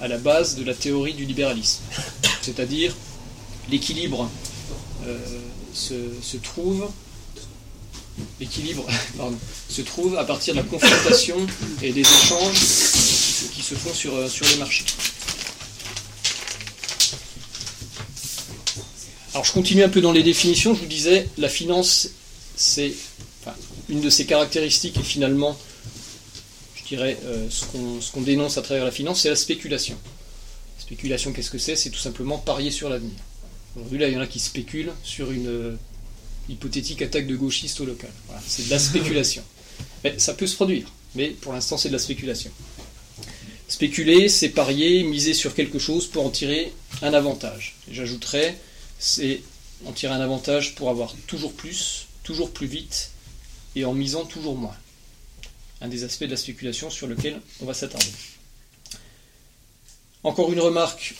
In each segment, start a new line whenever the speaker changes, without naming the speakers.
à la base de la théorie du libéralisme. C'est-à-dire l'équilibre euh, se, trouve l'équilibre se trouve à partir de la confrontation et des échanges qui se font sur, sur les marchés. Alors je continue un peu dans les définitions, je vous disais, la finance, c'est une de ses caractéristiques et finalement dirais, euh, ce qu'on dénonce à travers la finance, c'est la spéculation. La spéculation, qu'est-ce que c'est? C'est tout simplement parier sur l'avenir. Aujourd'hui, là, il y en a qui spéculent sur une euh, hypothétique attaque de gauchistes au local. c'est de la spéculation. Mais ça peut se produire, mais pour l'instant, c'est de la spéculation. Spéculer, c'est parier, miser sur quelque chose pour en tirer un avantage. J'ajouterais, c'est en tirer un avantage pour avoir toujours plus, toujours plus vite, et en misant toujours moins un des aspects de la spéculation sur lequel on va s'attarder. Encore une remarque,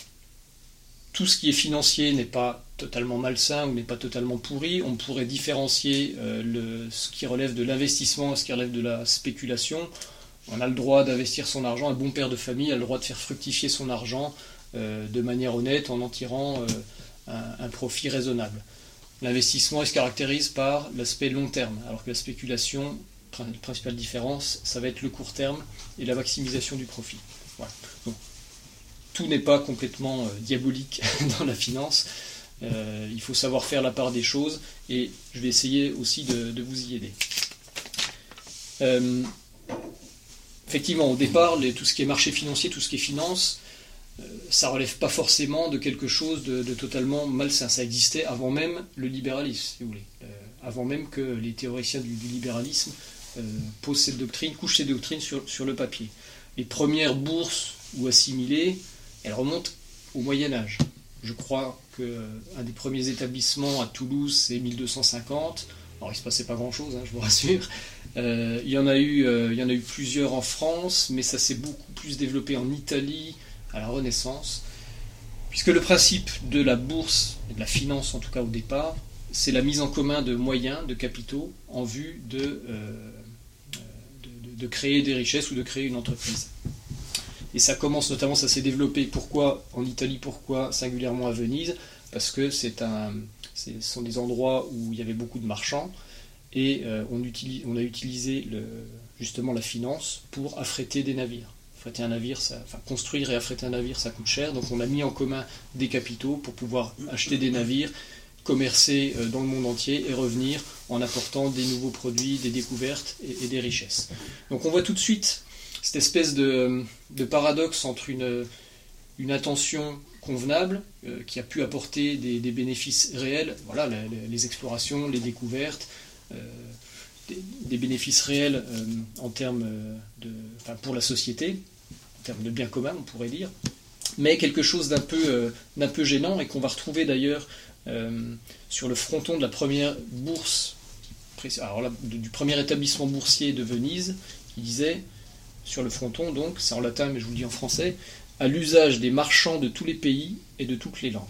tout ce qui est financier n'est pas totalement malsain ou n'est pas totalement pourri. On pourrait différencier euh, ce qui relève de l'investissement et ce qui relève de la spéculation. On a le droit d'investir son argent, un bon père de famille a le droit de faire fructifier son argent euh, de manière honnête en en tirant euh, un, profit raisonnable. L'investissement se caractérise par l'aspect long terme, alors que la spéculation la principale différence, ça va être le court terme et la maximisation du profit. tout n'est pas complètement euh, diabolique dans la finance. Euh, il faut savoir faire la part des choses et je vais essayer aussi de, vous y aider. Euh, effectivement, au départ, tout ce qui est marché financier, tout ce qui est finance, ça relève pas forcément de quelque chose de, totalement malsain. Ça existait avant même le libéralisme, si vous voulez, avant même que les théoriciens du libéralisme pose cette doctrine, couche cette doctrine sur, sur, le papier. Les premières bourses ou assimilées, elles remontent au Moyen Âge. Je crois qu'un euh, des premiers établissements à Toulouse, c'est 1250. Alors il ne se passait pas grand-chose, hein, je vous rassure. Euh, il, y en a eu, il y en a eu plusieurs en France, mais ça s'est beaucoup plus développé en Italie à la Renaissance. Puisque le principe de la bourse, et de la finance en tout cas au départ, c'est la mise en commun de moyens, de capitaux, en vue de, de créer des richesses ou de créer une entreprise. Et ça commence notamment, ça s'est développé pourquoi en Italie, pourquoi singulièrement à Venise Parce que c'est un, ce sont des endroits où il y avait beaucoup de marchands et euh, on, a utilisé justement la finance pour affréter des navires. Affréter un navire, construire et affréter un navire, ça coûte cher, donc on a mis en commun des capitaux pour pouvoir acheter des navires commercer euh, dans le monde entier et revenir en apportant des nouveaux produits, des découvertes et, des richesses. Donc on voit tout de suite cette espèce de, paradoxe entre une, une attention convenable euh, qui a pu apporter des, bénéfices réels, voilà, les, explorations, les découvertes, euh, des, bénéfices réels en termes de, enfin, pour la société, en termes de bien commun, on pourrait dire, mais quelque chose d'un peu, d'un peu gênant et qu'on va retrouver d'ailleurs euh, sur le fronton de la première bourse, du premier établissement boursier de Venise, qui disait, sur le fronton donc, c'est en latin mais je vous le dis en français, à l'usage des marchands de tous les pays et de toutes les langues.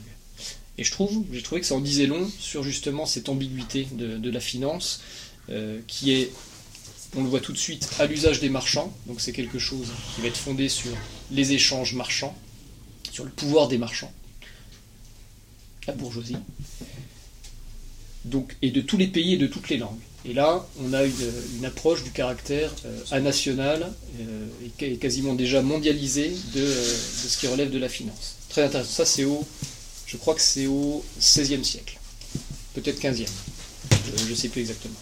Et je trouve, j'ai trouvé que ça en disait long sur justement cette ambiguïté de, la finance, euh, qui est, on le voit tout de suite, à l'usage des marchands, donc c'est quelque chose qui va être fondé sur les échanges marchands, sur le pouvoir des marchands la bourgeoisie, donc, et de tous les pays et de toutes les langues. Et là, on a une, approche du caractère euh, anational euh, et, quasiment déjà mondialisé de, euh, de, ce qui relève de la finance. Très intéressant. Ça, c'est au, je crois que c'est au XVIe siècle, peut-être XVe. Je ne sais plus exactement.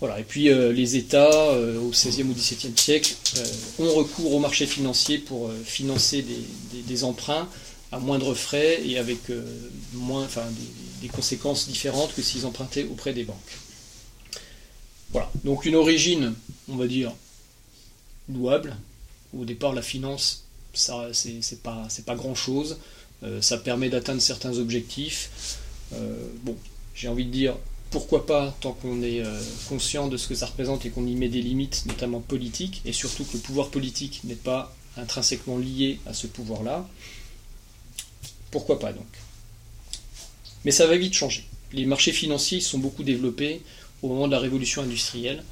Voilà. Et puis les États, au XVIe ou XVIIe siècle, ont recours au marché financier pour financer des emprunts à moindre frais et avec euh, moins, enfin, des, conséquences différentes que s'ils empruntaient auprès des banques. Voilà, donc une origine, on va dire, louable. Au départ, la finance, ça, c'est pas, pas grand-chose. Euh, ça permet d'atteindre certains objectifs. Euh, bon, j'ai envie de dire, pourquoi pas, tant qu'on est conscient de ce que ça représente et qu'on y met des limites, notamment politiques, et surtout que le pouvoir politique n'est pas intrinsèquement lié à ce pouvoir-là. Pourquoi pas donc Mais ça va vite changer. Les marchés financiers sont beaucoup développés au moment de la révolution industrielle.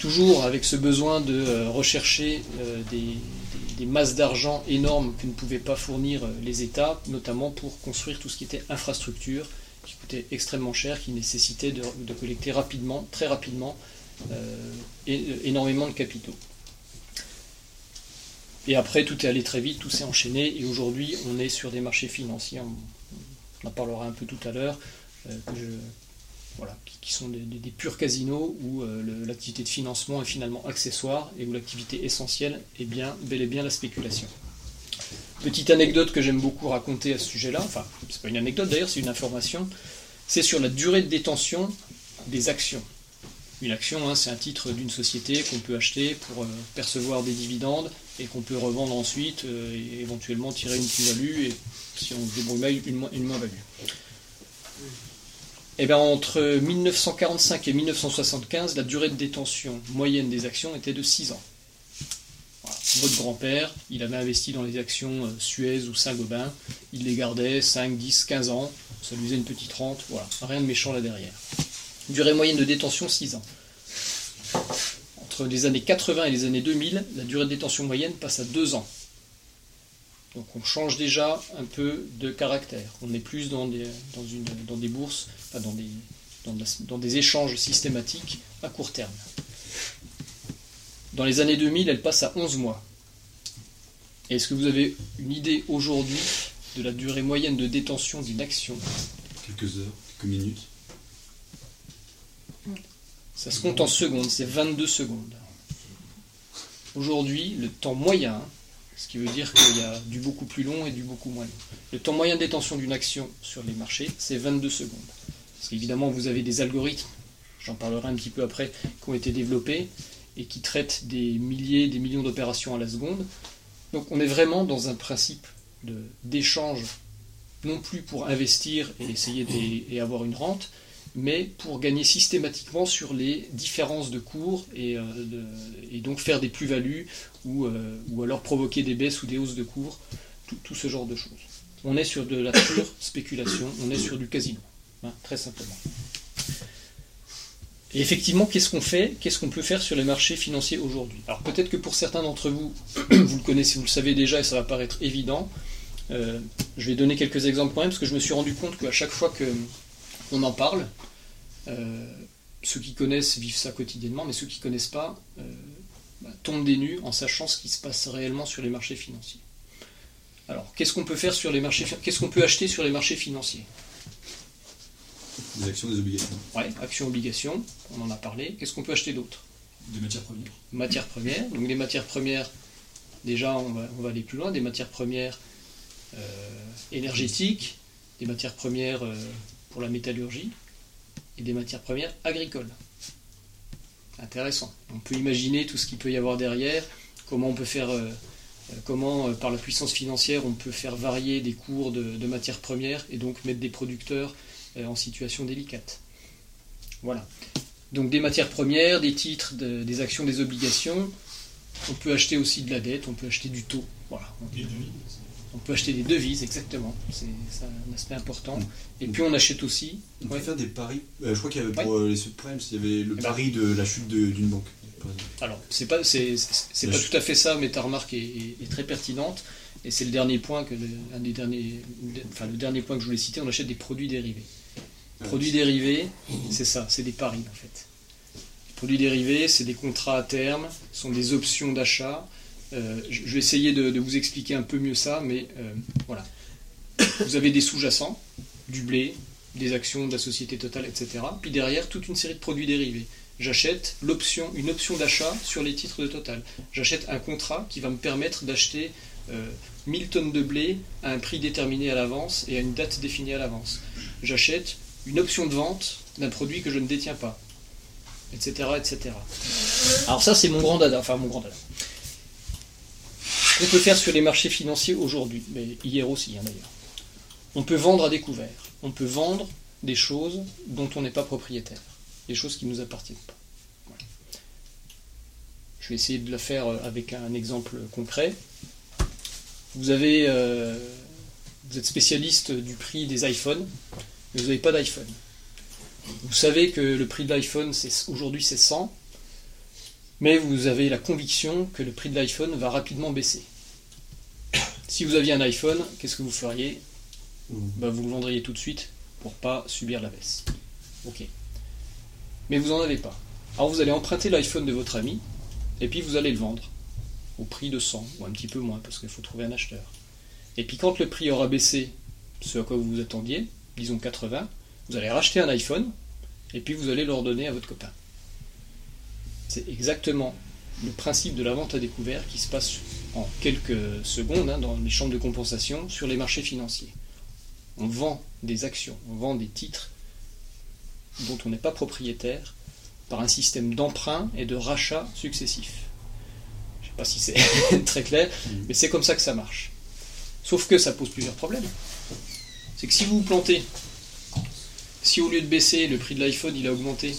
toujours avec ce besoin de rechercher des, masses d'argent énormes que ne pouvaient pas fournir les États, notamment pour construire tout ce qui était infrastructure, qui coûtait extrêmement cher, qui nécessitait de, collecter rapidement, très rapidement, énormément de capitaux. Et après, tout est allé très vite, tout s'est enchaîné, et aujourd'hui, on est sur des marchés financiers, on, en parlera un peu tout à l'heure, euh, qui, sont des, purs casinos où euh, l'activité de financement est finalement accessoire et où l'activité essentielle est bien, bel et bien la spéculation. Petite anecdote que j'aime beaucoup raconter à ce sujet-là, enfin, c'est pas une anecdote d'ailleurs, c'est une information, c'est sur la durée de détention des actions. Une action, hein, c'est un titre d'une société qu'on peut acheter pour euh, percevoir des dividendes et qu'on peut revendre ensuite euh, et éventuellement tirer une plus-value et si on débrouille une, une moins-value. Eh bien, entre 1945 et 1975, la durée de détention moyenne des actions était de 6 ans. Votre grand-père, il avait investi dans les actions euh, Suez ou Saint-Gobain, il les gardait 5, 10, 15 ans, ça lui faisait une petite rente, voilà, rien de méchant là derrière. Durée moyenne de détention 6 ans. Entre les années 80 et les années 2000, la durée de détention moyenne passe à 2 ans. Donc on change déjà un peu de caractère. On est plus dans des, dans une, dans des bourses, dans, des, dans, des échanges systématiques à court terme. Dans les années 2000, elle passe à 11 mois. Est-ce que vous avez une idée aujourd'hui de la durée moyenne de détention d'une action?
Quelques heures, quelques minutes
ça se compte en secondes, c'est 22 secondes. Aujourd'hui, le temps moyen, ce qui veut dire qu'il y a du beaucoup plus long et du beaucoup moins long. Le temps moyen de détention d'une action sur les marchés, c'est 22 secondes. Parce qu'évidemment, vous avez des algorithmes, j'en parlerai un petit peu après, qui ont été développés et qui traitent des milliers, des millions d'opérations à la seconde. Donc on est vraiment dans un principe d'échange, non plus pour investir et essayer et avoir une rente, mais pour gagner systématiquement sur les différences de cours et, euh, donc faire des plus-values euh, ou, alors provoquer des baisses ou des hausses de cours, tout, ce genre de choses. On est sur de la pure spéculation, on est sur du casino, hein, très simplement. Et effectivement, qu'est-ce qu'on fait Qu'est-ce qu'on peut faire sur les marchés financiers aujourd'hui? Alors peut-être que pour certains d'entre vous, vous le connaissez, vous le savez déjà et ça va paraître évident. Euh, je vais donner quelques exemples quand même, parce que je me suis rendu compte qu'à chaque fois que on en parle. Euh, ceux qui connaissent vivent ça quotidiennement, mais ceux qui ne connaissent pas euh, bah, tombent des nues en sachant ce qui se passe réellement sur les marchés financiers. Alors, qu'est-ce qu'on peut faire sur les marchés Qu'est-ce qu'on peut acheter sur les marchés financiers?
Des actions, des obligations.
Ouais, actions, obligations, on en a parlé. Qu'est-ce qu'on peut acheter d'autre?
Des matières premières.
Matières premières. Donc les matières premières, déjà on va, aller plus loin, des matières premières euh, énergétiques, des matières premières pour la métallurgie et des matières premières agricoles. Intéressant. On peut imaginer tout ce qu'il peut y avoir derrière, comment on peut faire, euh, euh, comment euh, par la puissance financière on peut faire varier des cours de, matières premières et donc mettre des producteurs en situation délicate. Voilà. Donc des matières premières, des titres, des actions, des obligations. On peut acheter aussi de la dette, on peut acheter du taux. Voilà. On peut acheter des devises, exactement. C'est un aspect important. Et puis on achète aussi.
On peut faire des paris. Euh, je crois qu'il y avait pour euh, les subprimes, il y avait le eh ben, pari de la chute d'une banque.
Alors, c'est pas, c'est, pas tout à fait ça, mais ta remarque est, très pertinente. Et c'est le dernier point que le, un des derniers, enfin, le dernier point que je voulais citer. On achète des produits dérivés. Ah produits dérivés, c'est ça, c'est des paris en fait. Les produits dérivés, c'est des contrats à terme, sont des options d'achat euh, je vais essayer de, vous expliquer un peu mieux ça, mais euh, voilà. Vous avez des sous-jacents, du blé, des actions de la société totale, etc. Puis derrière, toute une série de produits dérivés. J'achète l'option, une option d'achat sur les titres de Total. J'achète un contrat qui va me permettre d'acheter 1000 euh, tonnes de blé à un prix déterminé à l'avance et à une date définie à l'avance. J'achète une option de vente d'un produit que je ne détiens pas, etc., etc. Alors ça, c'est mon grand dada, enfin mon grand dada qu'on peut faire sur les marchés financiers aujourd'hui, mais hier aussi hein, d'ailleurs. On peut vendre à découvert. On peut vendre des choses dont on n'est pas propriétaire, des choses qui ne nous appartiennent pas. Je vais essayer de le faire euh, avec un exemple concret. Vous avez, euh, vous êtes spécialiste du prix des iPhones, mais vous n'avez pas d'iPhone. Vous savez que le prix de l'iPhone aujourd'hui c'est 100. Mais vous avez la conviction que le prix de l'iPhone va rapidement baisser. Si vous aviez un iPhone, qu'est-ce que vous feriez? Mmh. bah, Vous le vendriez tout de suite pour pas subir la baisse. Ok. Mais vous n'en avez pas. Alors vous allez emprunter l'iPhone de votre ami, et puis vous allez le vendre au prix de 100, ou un petit peu moins, parce qu'il faut trouver un acheteur. Et puis quand le prix aura baissé, ce à quoi vous vous attendiez, disons 80, vous allez racheter un iPhone, et puis vous allez le redonner à votre copain. C'est exactement le principe de la vente à découvert qui se passe en quelques secondes hein, dans les chambres de compensation sur les marchés financiers. On vend des actions, on vend des titres dont on n'est pas propriétaire par un système d'emprunt et de rachat successifs. Je ne sais pas si c'est très clair, mm. mais c'est comme ça que ça marche. Sauf que ça pose plusieurs problèmes. C'est que si vous vous plantez, si au lieu de baisser, le prix de l'iPhone il a augmenté,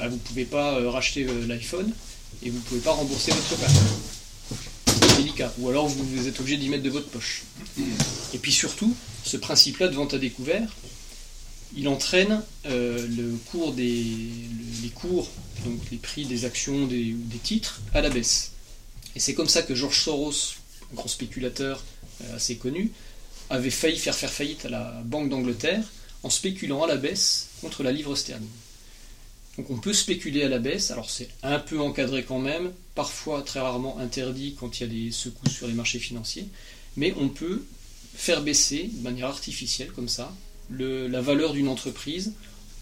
bah, vous ne pouvez pas euh, racheter euh, l'iPhone et vous ne pouvez pas rembourser votre copain. C'est délicat. Ou alors vous, êtes obligé d'y mettre de votre poche. Et puis surtout, ce principe-là de vente à découvert, il entraîne euh, le cours des, les cours, donc les prix des actions, des, des titres, à la baisse. Et c'est comme ça que George Soros, un grand spéculateur assez connu, avait failli faire faire faillite à la Banque d'Angleterre en spéculant à la baisse contre la livre sterling. Donc on peut spéculer à la baisse, alors c'est un peu encadré quand même, parfois très rarement interdit quand il y a des secousses sur les marchés financiers, mais on peut faire baisser de manière artificielle comme ça la valeur d'une entreprise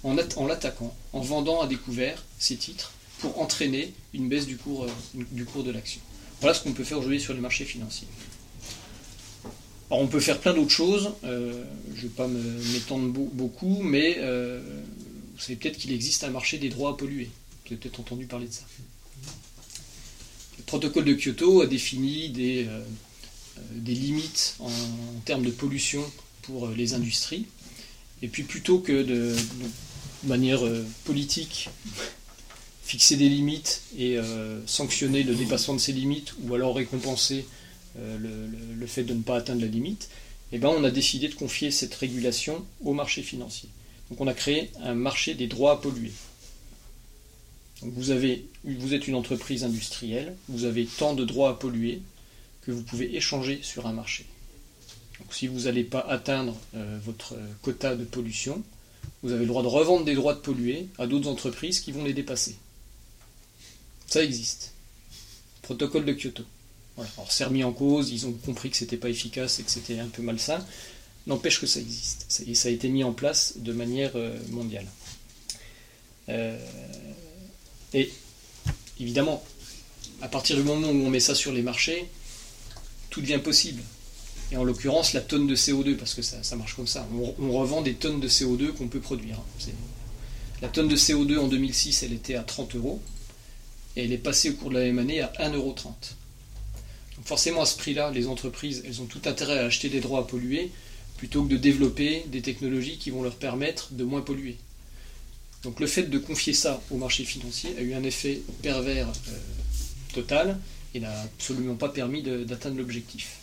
en, l'attaquant, en vendant à découvert ses titres pour entraîner une baisse du cours, euh, du cours de l'action. Voilà ce qu'on peut faire aujourd'hui sur les marchés financiers. Alors on peut faire plein d'autres choses, euh, je ne vais pas m'étendre beaucoup, mais euh, savez peut-être qu'il existe un marché des droits à polluer. Vous avez peut-être entendu parler de ça. Le protocole de Kyoto a défini des, euh, des limites en, termes de pollution pour les industries. Et puis plutôt que de, de manière politique fixer des limites et sanctionner le dépassement de ces limites ou alors récompenser euh, le, fait de ne pas atteindre la limite, eh ben, on a décidé de confier cette régulation au marché financier. Donc on a créé un marché des droits à polluer. vous, êtes une entreprise industrielle, vous avez tant de droits à polluer que vous pouvez échanger sur un marché. Donc si vous n'allez pas atteindre euh, votre quota de pollution, vous avez le droit de revendre des droits de polluer à d'autres entreprises qui vont les dépasser. Ça existe. Protocole de Kyoto. Alors c'est remis en cause, ils ont compris que c'était pas efficace et que c'était un peu malsain. N'empêche que ça existe. Et ça a été mis en place de manière euh, mondiale. Euh, et évidemment, à partir du moment où on met ça sur les marchés, tout devient possible. Et en l'occurrence, la tonne de CO2, parce que ça, marche comme ça. On, revend des tonnes de CO2 qu'on peut produire. La tonne de CO2 en 2006, elle était à 30 euros. Et elle est passée au cours de la même année à 1,30 euros forcément, à ce prix-là, les entreprises, elles ont tout intérêt à acheter des droits à polluer plutôt que de développer des technologies qui vont leur permettre de moins polluer. Donc le fait de confier ça au marché financier a eu un effet pervers euh, total et n'a absolument pas permis d'atteindre l'objectif.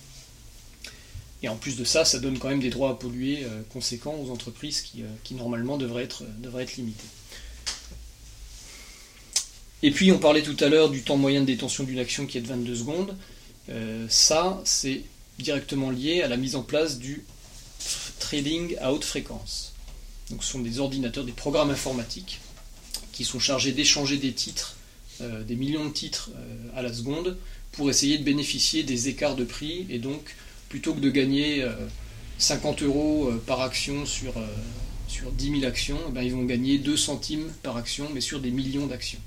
Et en plus de ça, ça donne quand même des droits à polluer euh, conséquents aux entreprises qui, euh, normalement devraient être, devraient être limitées. Et puis on parlait tout à l'heure du temps moyen de détention d'une action qui est de 22 secondes. Ça, c'est directement lié à la mise en place du trading à haute fréquence. Donc, ce sont des ordinateurs, des programmes informatiques qui sont chargés d'échanger des titres, euh, des millions de titres euh, à la seconde, pour essayer de bénéficier des écarts de prix. Et donc, plutôt que de gagner 50 euros par action sur, sur 10 000 actions, eh ben, ils vont gagner 2 centimes par action, mais sur des millions d'actions,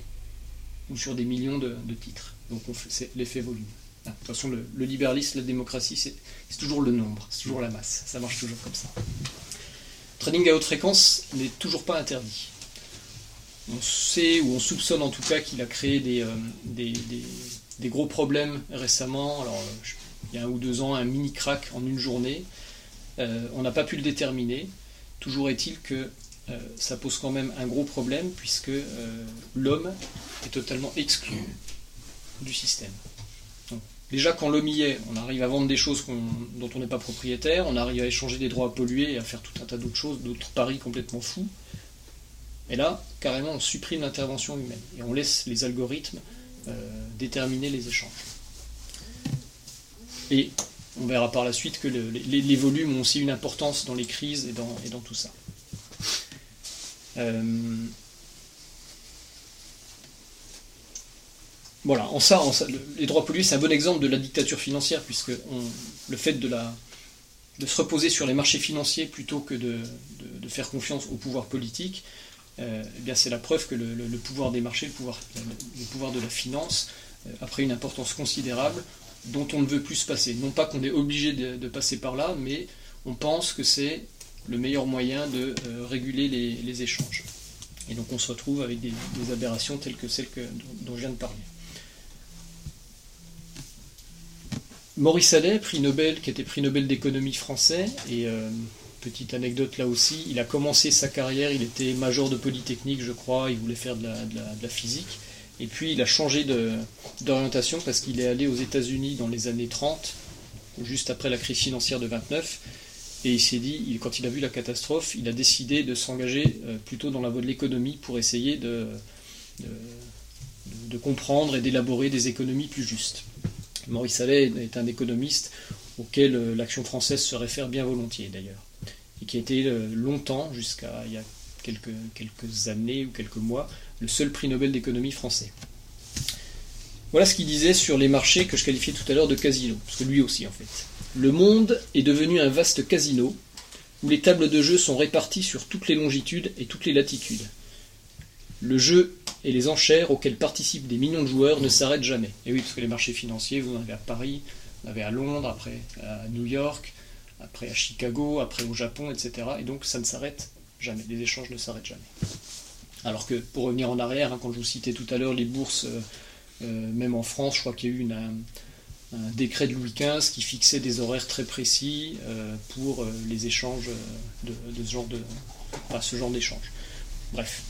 ou sur des millions de, de titres. Donc, c'est l'effet volume. De toute façon, le, libéralisme, la démocratie, c'est toujours le nombre, c'est toujours la masse. Ça marche toujours comme ça. Trading à haute fréquence n'est toujours pas interdit. On sait, ou on soupçonne en tout cas, qu'il a créé des, euh, des, gros problèmes récemment. Alors, euh, il y a un ou deux ans, un mini crack en une journée. Euh, on n'a pas pu le déterminer. Toujours est-il que ça pose quand même un gros problème, puisque l'homme est totalement exclu du système. Déjà, quand y est, on arrive à vendre des choses dont on n'est pas propriétaire, on arrive à échanger des droits à polluer et à faire tout un tas d'autres choses, d'autres paris complètement fous. Et là, carrément, on supprime l'intervention humaine et on laisse les algorithmes déterminer les échanges. Et on verra par la suite que les, volumes ont aussi une importance dans les crises et dans, et dans tout ça. Euh, voilà, en ça, les droits pollués, c'est un bon exemple de la dictature financière, puisque le fait de, se reposer sur les marchés financiers plutôt que de, faire confiance au pouvoir politique, euh, eh bien c'est la preuve que le, pouvoir des marchés, le pouvoir, le pouvoir de la finance, euh, a pris une importance considérable dont on ne veut plus se passer. Non pas qu'on est obligé de, passer par là, mais on pense que c'est le meilleur moyen de euh, réguler les, échanges. Et donc on se retrouve avec des, aberrations telles que celles dont, je viens de parler. Maurice Allais, prix Nobel, qui était prix Nobel d'économie français, et euh, petite anecdote là aussi, il a commencé sa carrière, il était major de Polytechnique, je crois, il voulait faire de la physique. Et puis il a changé d'orientation parce qu'il est allé aux États-Unis dans les années 30, juste après la crise financière de 29. Et il s'est dit, quand il a vu la catastrophe, il a décidé de s'engager euh, plutôt dans la voie de l'économie pour essayer de, de, comprendre et d'élaborer des économies plus justes. Maurice Allais est un économiste auquel euh, l'action française se réfère bien volontiers d'ailleurs, et qui a été euh, longtemps, jusqu'à il y a quelques, quelques années ou quelques mois, le seul prix Nobel d'économie français. Voilà ce qu'il disait sur les marchés que je qualifiais tout à l'heure de casino, parce que lui aussi en fait. Le monde est devenu un vaste casino où les tables de jeu sont réparties sur toutes les longitudes et toutes les latitudes. Le jeu et les enchères auxquelles participent des millions de joueurs ne s'arrêtent jamais. Et oui, parce que les marchés financiers, vous en avez à Paris, vous en avez à Londres, après à New York, après à Chicago, après au Japon, etc. Et donc ça ne s'arrête jamais. Les échanges ne s'arrêtent jamais. Alors que, pour revenir en arrière, hein, quand je vous citais tout à l'heure les bourses, euh, euh, même en France, je crois qu'il y a eu un, décret de Louis XV qui fixait des horaires très précis euh, pour les échanges de, ce genre de, ce genre d'échange. Bref,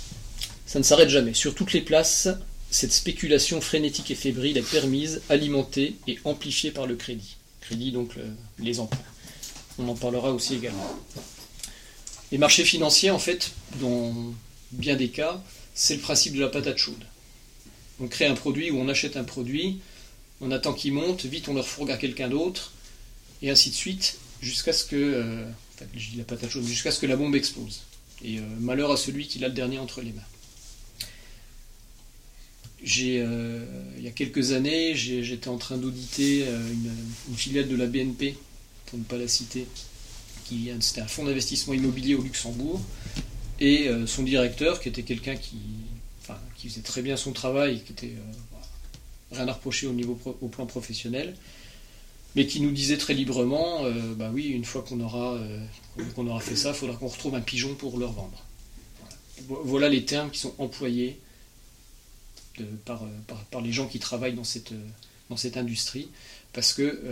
ça ne s'arrête jamais. Sur toutes les places, cette spéculation frénétique et fébrile est permise, alimentée et amplifiée par le crédit. Crédit donc les emprunts. On en parlera aussi également. Les marchés financiers, en fait, dans bien des cas, c'est le principe de la patate chaude. On crée un produit ou on achète un produit, on attend qu'il monte, vite on le refourgue à quelqu'un d'autre, et ainsi de suite, jusqu'à ce que, euh, je dis la patate chaude, jusqu'à ce que la bombe explose. Et euh, malheur à celui qui l'a le dernier entre les mains. J'ai, euh, il y a quelques années, j'étais en train d'auditer une, filiale de la BNP, pour ne pas la citer, qui c'était un fonds d'investissement immobilier au Luxembourg, et euh, son directeur, qui était quelqu'un qui, qui faisait très bien son travail, qui était euh, rien à reprocher au, niveau au plan professionnel, mais qui nous disait très librement, euh, bah oui, une fois qu'on aura, qu'on aura fait ça, il faudra qu'on retrouve un pigeon pour le revendre. Voilà. les termes qui sont employés par, par, les gens qui travaillent dans cette, cette industrie, parce que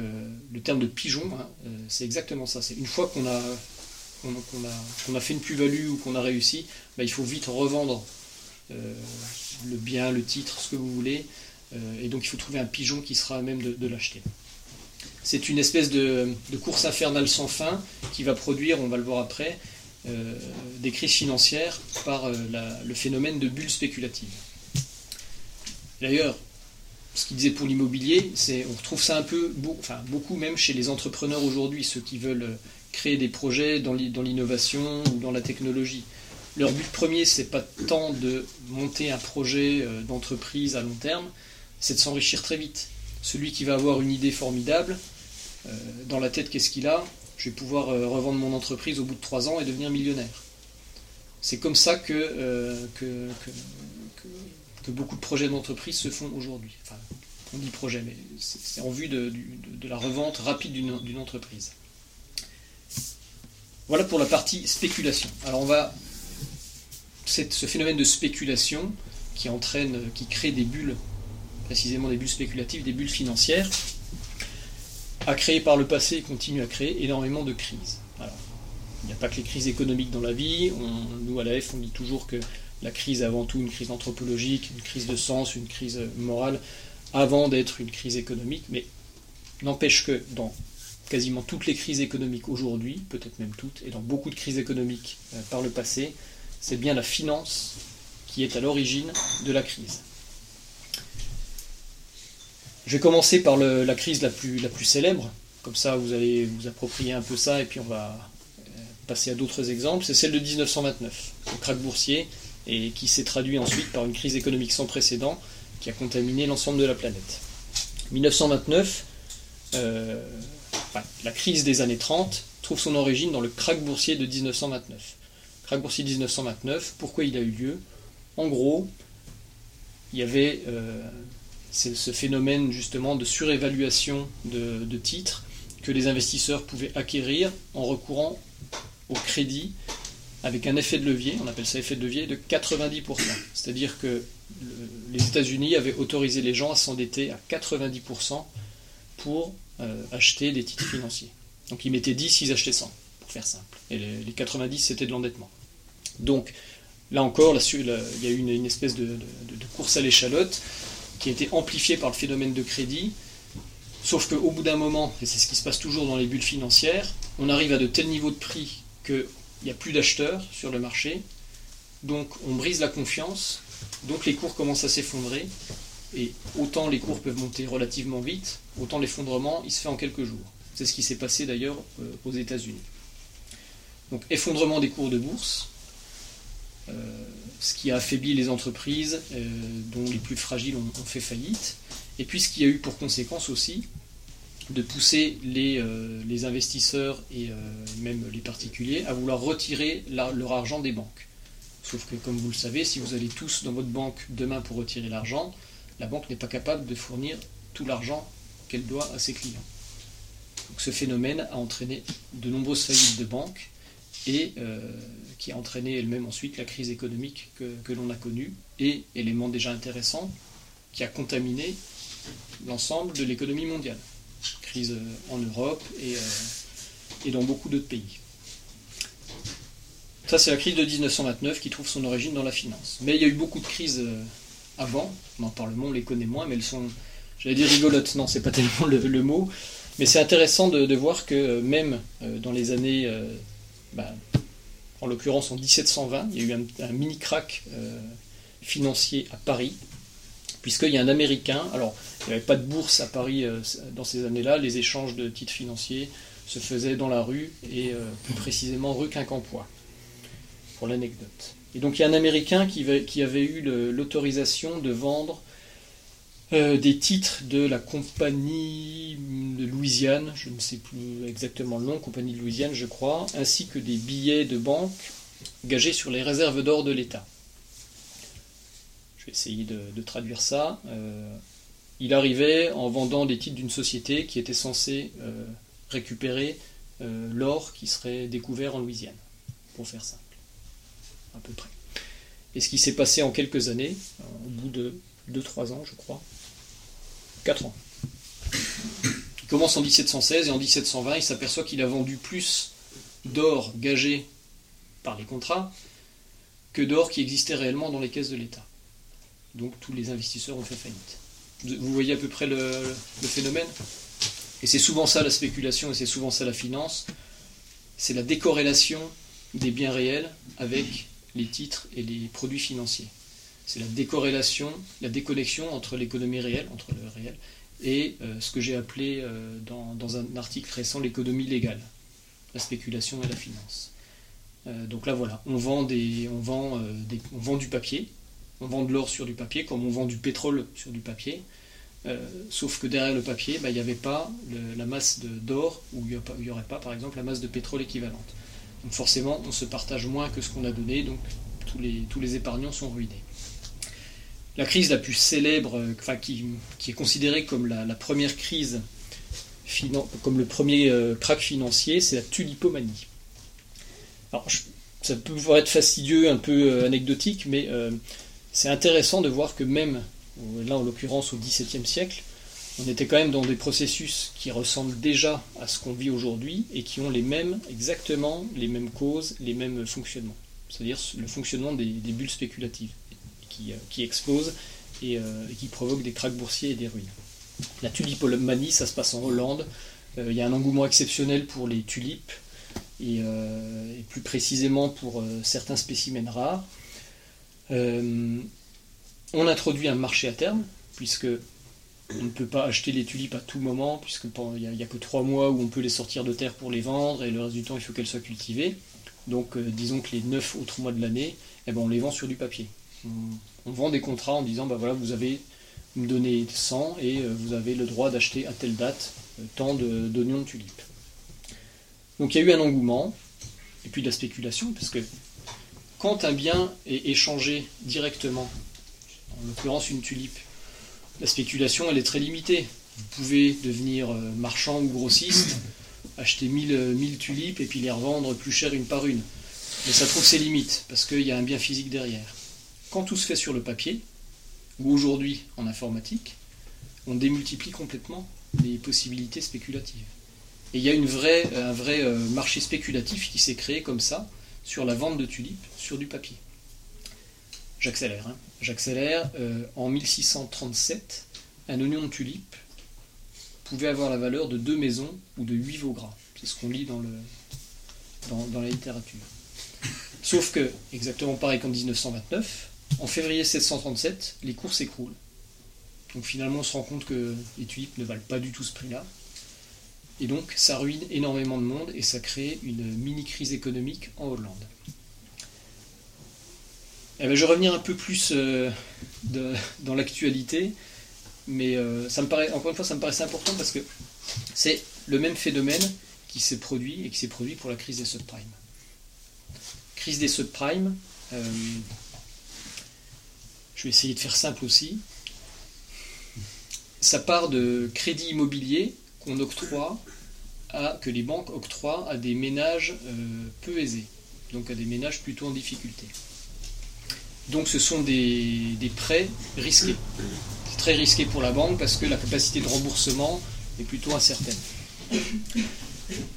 le terme de pigeon, hein, c'est exactement ça. C'est une fois qu'on a fait une plus-value ou qu'on a réussi, bah, il faut vite revendre euh, le bien, le titre, ce que vous voulez, euh, et donc il faut trouver un pigeon qui sera à même de, l'acheter. C'est une espèce de, course infernale sans fin qui va produire, on va le voir après, euh, des crises financières par le phénomène de bulle spéculative. D'ailleurs, ce qu'il disait pour l'immobilier, c'est on retrouve ça un peu, enfin beaucoup même chez les entrepreneurs aujourd'hui, ceux qui veulent créer des projets dans l'innovation ou dans la technologie. Leur but premier, c'est pas tant de monter un projet euh, d'entreprise à long terme, c'est de s'enrichir très vite. Celui qui va avoir une idée formidable, euh, dans la tête, qu'est-ce qu'il a? Je vais pouvoir euh, revendre mon entreprise au bout de trois ans et devenir millionnaire. C'est comme ça que, beaucoup de projets d'entreprise se font aujourd'hui. Enfin, on dit projet, mais c'est en vue de, de la revente rapide d'une entreprise. Voilà pour la partie spéculation. Alors on va ce phénomène de spéculation qui entraîne, qui crée des bulles, précisément des bulles spéculatives, des bulles financières, a créé par le passé et continue à créer énormément de crises. il n'y a pas que les crises économiques dans la vie. nous, à la F, on dit toujours que la crise avant tout une crise anthropologique, une crise de sens, une crise morale, avant d'être une crise économique. Mais n'empêche que dans quasiment toutes les crises économiques aujourd'hui, peut-être même toutes, et dans beaucoup de crises économiques euh, par le passé, c'est bien la finance qui est à l'origine de la crise. Je vais commencer par la crise la plus, la plus célèbre, comme ça vous allez vous approprier un peu ça et puis on va euh, passer à d'autres exemples. C'est celle de 1929, le krach boursier, et qui s'est traduit ensuite par une crise économique sans précédent qui a contaminé l'ensemble de la planète. 1929, euh, la crise des années 30 trouve son origine dans le krach boursier de 1929. Krach boursier 1929, pourquoi il a eu lieu? En gros, il y avait euh, ce phénomène justement de surévaluation de, titres que les investisseurs pouvaient acquérir en recourant au crédit avec un effet de levier, on appelle ça effet de levier, de 90%. C'est-à-dire que les États-Unis avaient autorisé les gens à s'endetter à 90% pour euh, acheter des titres financiers. Donc ils mettaient 10, ils achetaient 100, pour faire simple. Et les, 90, c'était de l'endettement. Donc là encore, il y a eu une, espèce de, course à l'échalote qui a été amplifiée par le phénomène de crédit. Sauf qu'au bout d'un moment, et c'est ce qui se passe toujours dans les bulles financières, on arrive à de tels niveaux de prix qu'il n'y a plus d'acheteurs sur le marché. Donc on brise la confiance, donc les cours commencent à s'effondrer. Et autant les cours peuvent monter relativement vite, autant l'effondrement, il se fait en quelques jours. C'est ce qui s'est passé d'ailleurs euh, aux États-Unis. Donc effondrement des cours de bourse, euh, ce qui a affaibli les entreprises euh, dont les plus fragiles ont, fait faillite, et puis ce qui a eu pour conséquence aussi de pousser les, les investisseurs et même les particuliers à vouloir retirer leur argent des banques. Sauf que comme vous le savez, si vous allez tous dans votre banque demain pour retirer l'argent, la banque n'est pas capable de fournir tout l'argent qu'elle doit à ses clients ce phénomène a entraîné de nombreuses faillites de banques et euh, qui a entraîné elle-même ensuite la crise économique que, l'on a connue et, élément déjà intéressant, qui a contaminé l'ensemble de l'économie mondiale. Crise euh, en Europe et, euh, et dans beaucoup d'autres pays. Ça, c'est la crise de 1929 qui trouve son origine dans la finance. Mais il y a eu beaucoup de crises avant, on en parle moins, on les connaît moins, mais elles sont, j'allais dire rigolotes, non, c'est pas tellement le mot, mais c'est intéressant de, voir que euh, même euh, dans les années, euh, bah, en l'occurrence en 1720, il y a eu un, mini crack financier à Paris, puisqu'il y a un Américain, alors il n'y avait pas de bourse à Paris dans ces années-là, les échanges de titres financiers se faisaient dans la rue, et plus précisément rue Quincampoix, pour l'anecdote. Et donc il y a un Américain qui, qui avait eu l'autorisation de vendre euh, des titres de la compagnie de Louisiane, je ne sais plus exactement le nom, compagnie de Louisiane je crois, ainsi que des billets de banque gagés sur les réserves d'or de l'État. Je vais essayer de, traduire ça. Euh, il arrivait en vendant des titres d'une société qui était censée euh, récupérer l'or qui serait découvert en Louisiane, pour faire simple, à peu près. Et ce qui s'est passé en quelques années, au bout de 2-3 ans je crois, 4 ans. Il commence en 1716 et en 1720, il s'aperçoit qu'il a vendu plus d'or gagé par les contrats que d'or qui existait réellement dans les caisses de l'État. Donc tous les investisseurs ont fait faillite. Vous voyez à peu près le, phénomène Et c'est souvent ça la spéculation et c'est souvent ça la finance. C'est la décorrélation des biens réels avec les titres et les produits financiers c'est la décorrélation, la déconnexion entre l'économie réelle, entre le réel, et euh, ce que j'ai appelé euh, dans, un article récent l'économie légale, la spéculation et la finance. Euh, donc là voilà, on vend, des, on, vend, on vend du papier, on vend de l'or sur du papier comme on vend du pétrole sur du papier, sauf que derrière le papier, bah, il n'y avait pas la masse d'or ou il n'y aurait pas par exemple la masse de pétrole équivalente. Donc forcément, on se partage moins que ce qu'on a donné, donc tous les, épargnants sont ruinés la crise la plus célèbre, euh, enfin, qui, est considérée comme la, première crise, comme le premier euh, crack financier, c'est la tulipomanie. Alors, ça peut être fastidieux, un peu euh, anecdotique, mais c'est intéressant de voir que même, là en l'occurrence au XVIIe siècle, on était quand même dans des processus qui ressemblent déjà à ce qu'on vit aujourd'hui et qui ont les mêmes, exactement les mêmes causes, les mêmes fonctionnements. C'est-à-dire le fonctionnement des bulles spéculatives. Euh, qui, explose euh, et, qui provoque des cracks boursiers et des ruines. La tulipomanie, ça se passe en Hollande. Euh, il y a un engouement exceptionnel pour les tulipes. et, plus précisément pour certains spécimens rares. On introduit un marché à terme, puisque on ne peut pas acheter les tulipes à tout moment, puisqu'il n'y a, que trois mois où on peut les sortir de terre pour les vendre, et le reste du temps, il faut qu'elles soient cultivées. Donc, disons que les neuf autres mois de l'année, eh ben, on les vend sur du papier. On, vend des contrats en disant, bah voilà, vous avez me donné 100 et euh, vous avez le droit d'acheter à telle date euh, tant d'oignons de, tulipes. Donc il y a eu un engouement, et puis de la spéculation, parce que quand un bien est échangé directement, en l'occurrence une tulipe, la spéculation elle est très limitée. Vous pouvez devenir euh, marchand ou grossiste, acheter 1000, 1000 tulipes et puis les revendre plus cher une par une. Mais ça trouve ses limites, parce qu'il y a un bien physique derrière. Quand tout se fait sur le papier, ou aujourd'hui en informatique, on démultiplie complètement les possibilités spéculatives. Et il y a un vrai euh, marché spéculatif qui s'est créé comme ça, sur la vente de tulipes sur du papier. J'accélère. Hein. J'accélère. Euh, en 1637, un oignon de tulipe pouvait avoir la valeur de deux maisons ou de huit veaux gras. C'est ce qu'on lit dans, le, dans la littérature. Sauf que, exactement pareil qu'en 1929, en février 737, les cours s'écroulent. Donc finalement, on se rend compte que les tulipes ne valent pas du tout ce prix-là. Et donc, ça ruine énormément de monde et ça crée une mini-crise économique en Hollande. Eh ben, je vais revenir un peu plus euh, dans l'actualité, mais euh, ça me paraît, encore une fois, ça me paraissait important parce que c'est le même phénomène qui s'est produit et qui s'est produit pour la crise des subprimes. Crise des subprimes, euh, je vais essayer de faire simple aussi. Ça part de crédits immobiliers qu'on octroie à, que les banques octroient à des ménages euh, peu aisés, donc à des ménages plutôt en difficulté. Donc ce sont des, prêts risqués. Très risqué pour la banque parce que la capacité de remboursement est plutôt incertaine.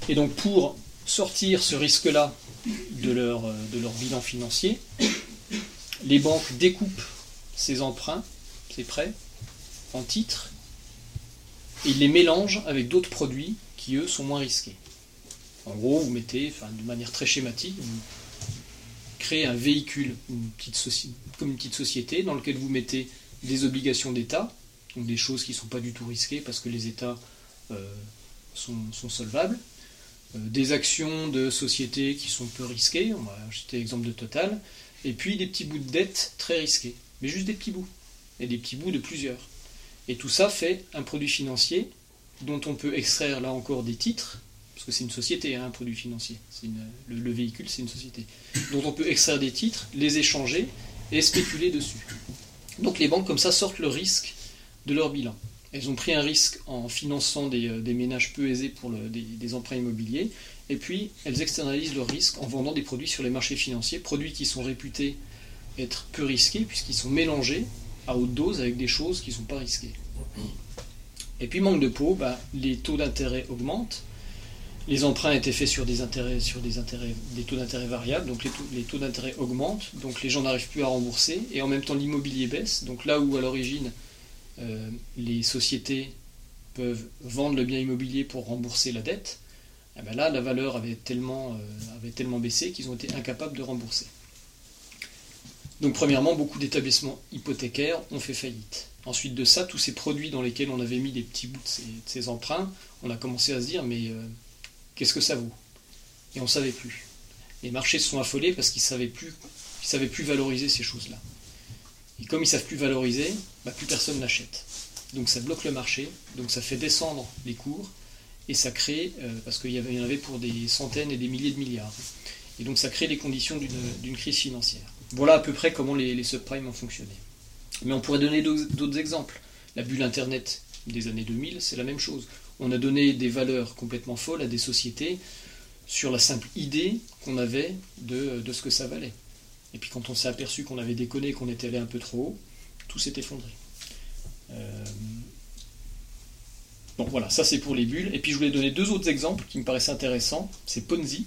Et donc pour sortir ce risque-là de leur bilan financier, les banques découpent ces emprunts, ces prêts, en titres, et ils les mélangent avec d'autres produits qui, eux, sont moins risqués. En gros, vous mettez, enfin, de manière très schématique, vous créez un véhicule, comme une petite société, dans lequel vous mettez des obligations d'État, donc des choses qui ne sont pas du tout risquées parce que les États euh, sont, solvables, euh, des actions de sociétés qui sont peu risquées, on va acheter l'exemple de Total, et puis des petits bouts de dette très risqués mais juste des petits bouts, et des petits bouts de plusieurs. Et tout ça fait un produit financier dont on peut extraire là encore des titres, parce que c'est une société, hein, un produit financier, le, véhicule c'est une société, dont on peut extraire des titres, les échanger et spéculer dessus. Donc les banques comme ça sortent le risque de leur bilan. Elles ont pris un risque en finançant des, euh, ménages peu aisés pour des, emprunts immobiliers, et puis elles externalisent leur risque en vendant des produits sur les marchés financiers, produits qui sont réputés être peu risqués puisqu'ils sont mélangés à haute dose avec des choses qui ne sont pas risquées. Et puis manque de peau, bah, les taux d'intérêt augmentent. Les emprunts étaient faits sur des intérêts, sur des taux d'intérêt variables, donc les taux, d'intérêt augmentent, donc les gens n'arrivent plus à rembourser, et en même temps l'immobilier baisse. Donc là où à l'origine euh, les sociétés peuvent vendre le bien immobilier pour rembourser la dette, eh ben là la valeur avait tellement, euh, avait tellement baissé qu'ils ont été incapables de rembourser. Donc premièrement, beaucoup d'établissements hypothécaires ont fait faillite. Ensuite de ça, tous ces produits dans lesquels on avait mis des petits bouts de ces, emprunts, on a commencé à se dire mais euh, qu'est-ce que ça vaut? Et on ne savait plus. Les marchés se sont affolés parce qu'ils ne savaient, plus, valoriser ces choses-là. Et comme ils ne savent plus valoriser, bah, plus personne n'achète. Donc ça bloque le marché, donc ça fait descendre les cours, et ça crée, euh, parce qu'il y, y en avait pour des centaines et des milliers de milliards, et donc ça crée les conditions d'une crise financière. Voilà à peu près comment les, subprimes ont fonctionné. Mais on pourrait donner d'autres exemples. La bulle Internet des années 2000, c'est la même chose. On a donné des valeurs complètement folles à des sociétés sur la simple idée qu'on avait de, ce que ça valait. Et puis quand on s'est aperçu qu'on avait déconné, qu'on était allé un peu trop haut, tout s'est effondré. Euh, donc voilà, ça c'est pour les bulles. Et puis je voulais donner deux autres exemples qui me paraissent intéressants. C'est Ponzi.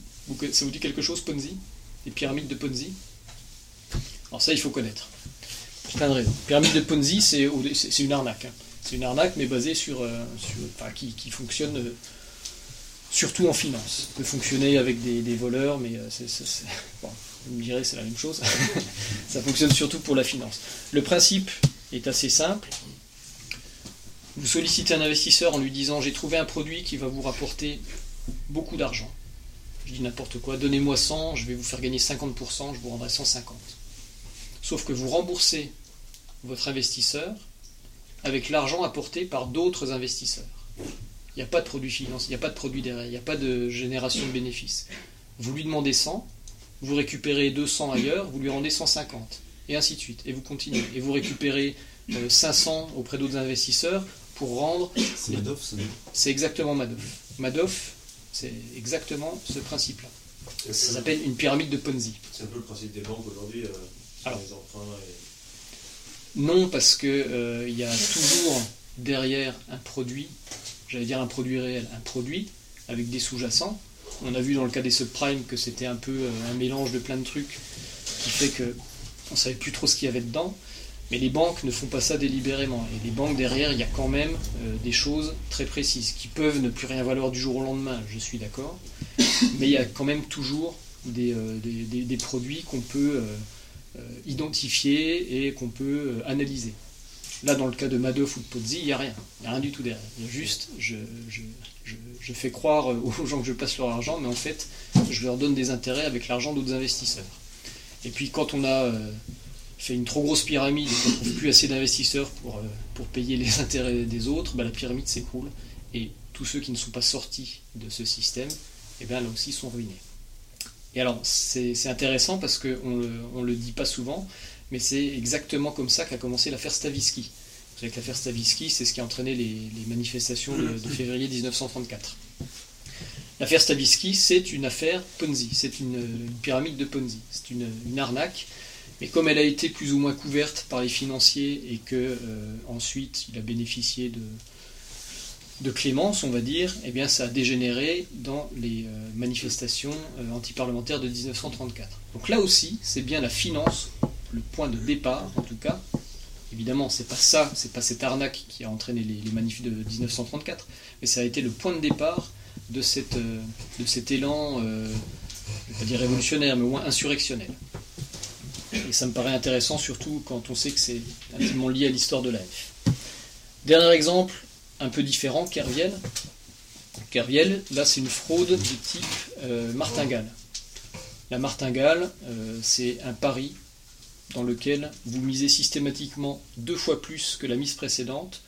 Ça vous dit quelque chose, Ponzi? Les pyramides de Ponzi? Alors ça, il faut connaître. Plein de raisons. Pyramide de Ponzi, c'est une arnaque. Hein. C'est une arnaque, mais basée sur, euh, qui, fonctionne euh, surtout en finance. peut fonctionner avec des, voleurs, mais vous me direz c'est la même chose. ça fonctionne surtout pour la finance. Le principe est assez simple. Vous sollicitez un investisseur en lui disant j'ai trouvé un produit qui va vous rapporter beaucoup d'argent. Je dis n'importe quoi, donnez-moi 100, je vais vous faire gagner 50%, je vous rendrai 150. Sauf que vous remboursez votre investisseur avec l'argent apporté par d'autres investisseurs. Il n'y a pas de produit financier, il n'y a pas de produit derrière, il n'y a pas de génération de bénéfices. Vous lui demandez 100, vous récupérez 200 ailleurs, vous lui rendez 150, et ainsi de suite. Et vous continuez. Et vous récupérez 500 euh, auprès d'autres investisseurs pour rendre.
C'est Madoff, ça
C'est exactement Madoff. Madoff, c'est exactement ce principe-là. Ça s'appelle une pyramide de Ponzi.
C'est un peu le principe des banques aujourd'hui, euh, les.
Non, parce qu'il euh, y a toujours derrière un produit, j'allais dire un produit réel, un produit avec des sous-jacents. On a vu dans le cas des subprimes que c'était un peu euh, un mélange de plein de trucs qui fait que on savait plus trop ce qu'il y avait dedans. Mais les banques ne font pas ça délibérément. Et les banques derrière, il y a quand même euh, des choses très précises qui peuvent ne plus rien valoir du jour au lendemain, je suis d'accord. Mais il y a quand même toujours des, des, produits qu'on peut identifier et qu'on peut analyser. Là, dans le cas de Madoff ou de Pozzi, il n'y a rien. Il n'y a rien du tout derrière. Il y a juste, je, fais croire aux gens que je passe leur argent, mais en fait, je leur donne des intérêts avec l'argent d'autres investisseurs. Et puis, quand on a euh, fait une trop grosse pyramide et qu'on ne trouve plus assez d'investisseurs pour, euh, pour payer les intérêts des autres, bah, la pyramide s'écroule. Et tous ceux qui ne sont pas sortis de ce système, eh bien, là aussi, sont ruinés. Et alors, c'est intéressant parce qu'on ne le dit pas souvent, mais c'est exactement comme ça qu'a commencé l'affaire Stavisky. Que l'affaire Stavisky, c'est ce qui a entraîné les, manifestations de, février 1934. L'affaire Stavisky, c'est une affaire Ponzi, c'est une, pyramide de Ponzi, c'est une, arnaque. Mais comme elle a été plus ou moins couverte par les financiers et que euh, ensuite il a bénéficié de, de clémence, on va dire, eh bien ça a dégénéré dans les euh, manifestations euh, antiparlementaires de 1934. Donc là aussi, c'est bien la finance le point de départ, en tout cas. Évidemment, c'est pas ça, c'est pas cette arnaque qui a entraîné les, manifs de 1934, mais ça a été le point de départ de, cette, euh, de cet élan, euh, je vais pas dire révolutionnaire, mais au moins insurrectionnel. Et ça me paraît intéressant, surtout quand on sait que c'est intimement lié à l'histoire de l'AF. Dernier exemple, un peu différent, Kerviel. Kerviel, là c'est une fraude de type euh, martingale. La martingale, c'est un pari dans lequel vous misez systématiquement deux fois plus que la mise précédente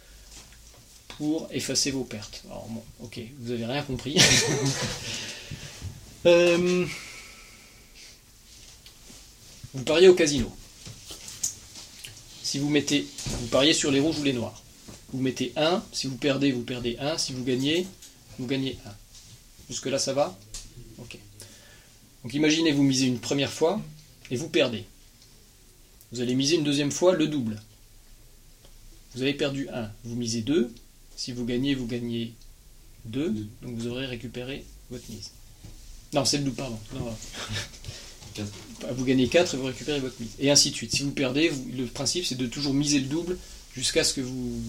pour effacer vos pertes. Alors bon, ok, vous avez rien compris. Euh, vous pariez au casino. Si vous mettez, vous pariez sur les rouges ou les noirs. Vous mettez 1, si vous perdez, vous perdez 1, si vous gagnez, vous gagnez 1. Jusque là, ça va? Ok. Donc imaginez, vous misez une première fois et vous perdez. Vous allez miser une deuxième fois le double. Vous avez perdu 1. Vous misez 2. Si vous gagnez, vous gagnez 2. Donc vous aurez récupéré votre mise. Non, c'est le double, pardon. Vous gagnez 4 et vous récupérez votre mise. Et ainsi de suite. Si vous perdez, le principe c'est de toujours miser le double jusqu'à ce que vous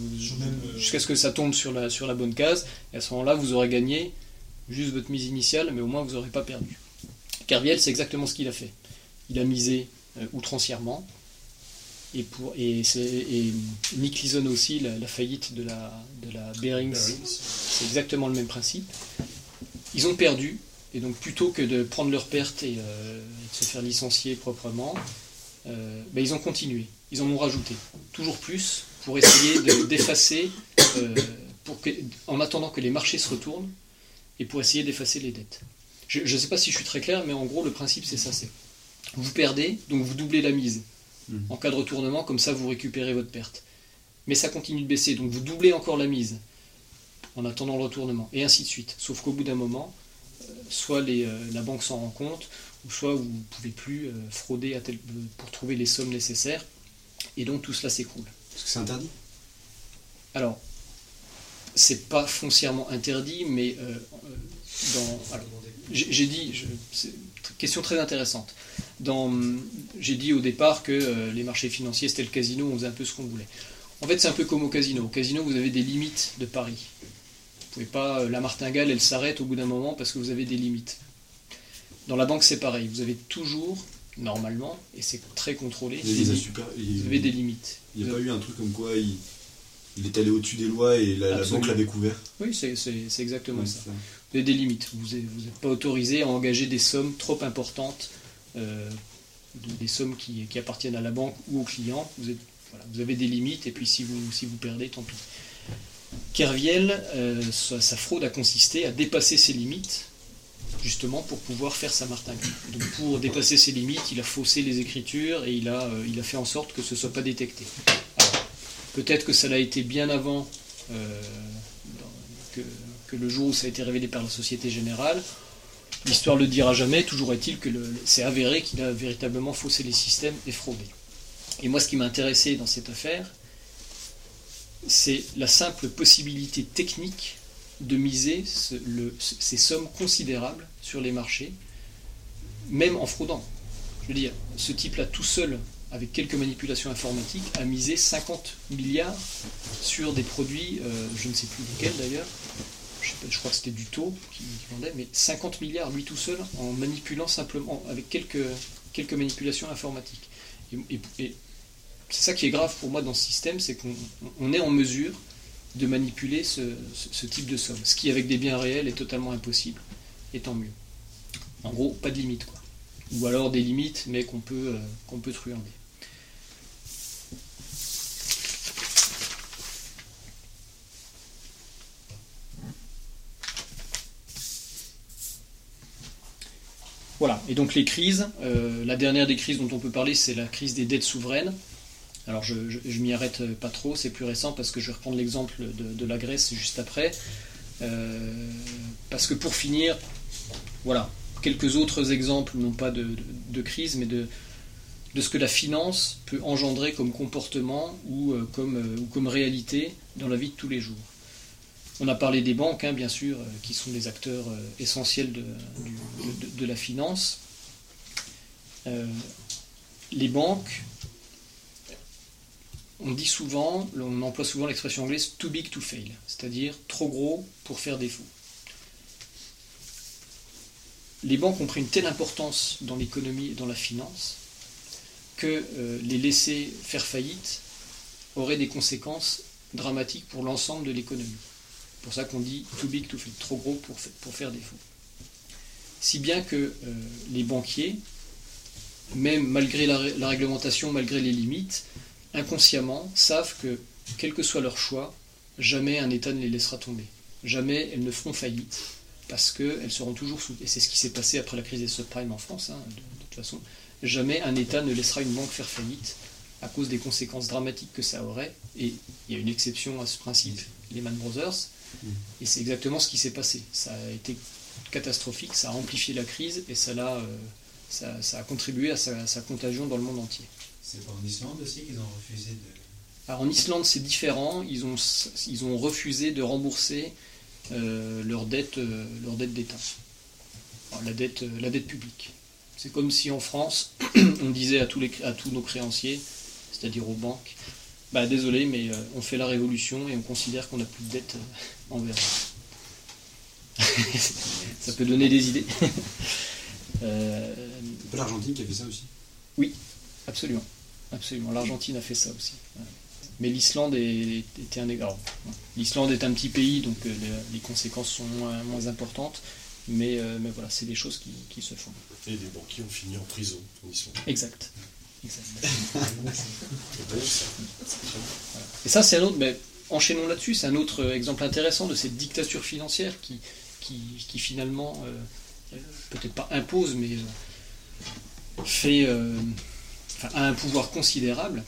jusqu'à ce que ça tombe sur la, sur la bonne case. Et à ce moment-là, vous aurez gagné juste votre mise initiale, mais au moins vous n'aurez pas perdu. Carviel, c'est exactement ce qu'il a fait. Il a misé euh, outrancièrement, et, pour, et, et Nick Lison aussi, la, faillite de la, de la Bearings, c'est exactement le même principe. Ils ont perdu, et donc plutôt que de prendre leur perte et, euh, de se faire licencier proprement, euh, ben, ils ont continué, ils en ont rajouté, toujours plus, pour essayer d'effacer, euh, en attendant que les marchés se retournent, et pour essayer d'effacer les dettes. Je ne sais pas si je suis très clair, mais en gros, le principe, c'est ça, c'est vous perdez, donc vous doublez la mise. Mhm. En cas de retournement, comme ça vous récupérez votre perte. Mais ça continue de baisser, donc vous doublez encore la mise en attendant le retournement, et ainsi de suite. Sauf qu'au bout d'un moment, euh, soit euh, la banque s'en rend compte, ou soit vous ne pouvez plus euh, frauder pour trouver les sommes nécessaires, et donc tout cela s'écroule.
Est-ce que c'est interdit?
Alors, c'est pas foncièrement interdit, mais dans. J'ai dit, question très intéressante j'ai dit au départ que euh, les marchés financiers c'était le casino, on faisait un peu ce qu'on voulait. En fait, c'est un peu comme au casino. Au casino, vous avez des limites de paris. pouvez pas, la martingale, elle s'arrête au bout d'un moment parce que vous avez des limites. Dans la banque, c'est pareil. Vous avez toujours, normalement, et c'est très contrôlé,
vous
avez des limites.
Il n'y a pas eu un truc comme quoi il, est allé au-dessus des lois et la, banque l'a découvert
Oui, c'est exactement ça. Vous avez des limites. Vous n'êtes pas autorisé à engager des sommes trop importantes, euh, des sommes qui, appartiennent à la banque ou au client. Vous, vous avez des limites et puis si vous, si vous perdez, tant pis. Kerviel, euh, sa, fraude a consisté à dépasser ses limites, justement pour pouvoir faire sa martingale. Donc pour dépasser ses limites, il a faussé les écritures et il a, euh, fait en sorte que ce ne soit pas détecté. Peut-être que ça l'a été bien avant euh, que, le jour où ça a été révélé par la Société Générale. L'histoire ne le dira jamais, toujours est-il que c'est avéré qu'il a véritablement faussé les systèmes et fraudé. Et moi, ce qui m'a intéressé dans cette affaire, c'est la simple possibilité technique de miser ces sommes considérables sur les marchés, même en fraudant. Je veux dire, ce type-là tout seul, avec quelques manipulations informatiques, a misé 50 milliards sur des produits, euh, je ne sais plus lesquels d'ailleurs, je, crois que c'était du taux qui, vendait, mais 50 milliards lui tout seul en manipulant simplement, avec quelques, quelques manipulations informatiques. et c'est ça qui est grave pour moi dans ce système, c'est qu'on est en mesure de manipuler ce, type de somme. Ce qui, avec des biens réels, est totalement impossible, et tant mieux. En gros, pas de limite, quoi. Ou alors des limites, mais qu'on peut, euh, truander. Voilà, et donc les crises, euh, la dernière des crises dont on peut parler, c'est la crise des dettes souveraines. Alors je, je, m'y arrête pas trop, c'est plus récent parce que je vais reprendre l'exemple de, la Grèce juste après. Euh, parce que pour finir, voilà, quelques autres exemples, non pas de, crise, mais de, ce que la finance peut engendrer comme comportement ou, euh, comme, euh, ou comme réalité dans la vie de tous les jours. On a parlé des banques, hein, bien sûr, qui sont des acteurs essentiels de la finance. les banques on dit souvent, on emploie souvent l'expression anglaise too big to fail, c'est-à-dire trop gros pour faire défaut. Les banques ont pris une telle importance dans l'économie et dans la finance que euh, les laisser faire faillite aurait des conséquences dramatiques pour l'ensemble de l'économie. C'est pour ça qu'on dit too big to fail, trop gros pour, faire défaut. Si bien que euh, les banquiers, même malgré la réglementation, malgré les limites, inconsciemment, savent que, quel que soit leur choix, jamais un État ne les laissera tomber. Jamais elles ne feront faillite, parce qu'elles seront toujours sous... Et c'est ce qui s'est passé après la crise des subprimes en France, hein, de, toute façon. Jamais un État ne laissera une banque faire faillite à cause des conséquences dramatiques que ça aurait. Et il y a une exception à ce principe, Lehman Brothers, mm. et c'est exactement ce qui s'est passé. Ça a été catastrophique, ça a amplifié la crise et ça, a, euh, ça, a contribué à sa contagion dans le monde entier.
C'est en Islande aussi qu'ils ont refusé de.
Alors en Islande, c'est différent. Ils ont, ils ont refusé de rembourser euh, leur dette, euh, leur dette d'État, la dette, euh, la dette publique. C'est comme si en France, on disait à tous, les, à tous nos créanciers, c'est-à-dire aux banques, bah désolé, mais on fait la révolution et on considère qu'on n'a plus de dette envers eux. ça peut donner des idées.
C'est l'Argentine qui a fait ça aussi?
Oui, absolument. Absolument. L'Argentine a fait ça aussi. Mais l'Islande était un égard. L'Islande est un petit pays, donc euh, les, conséquences sont moins, importantes. Mais, euh, mais voilà, c'est des choses qui, se font.
Et des banquiers ont fini en prison en Islande.
Exact. Et ça, c'est un autre. Mais enchaînons là-dessus. C'est un autre exemple intéressant de cette dictature financière qui, qui, finalement, euh, peut-être pas impose, mais fait a un pouvoir considérable.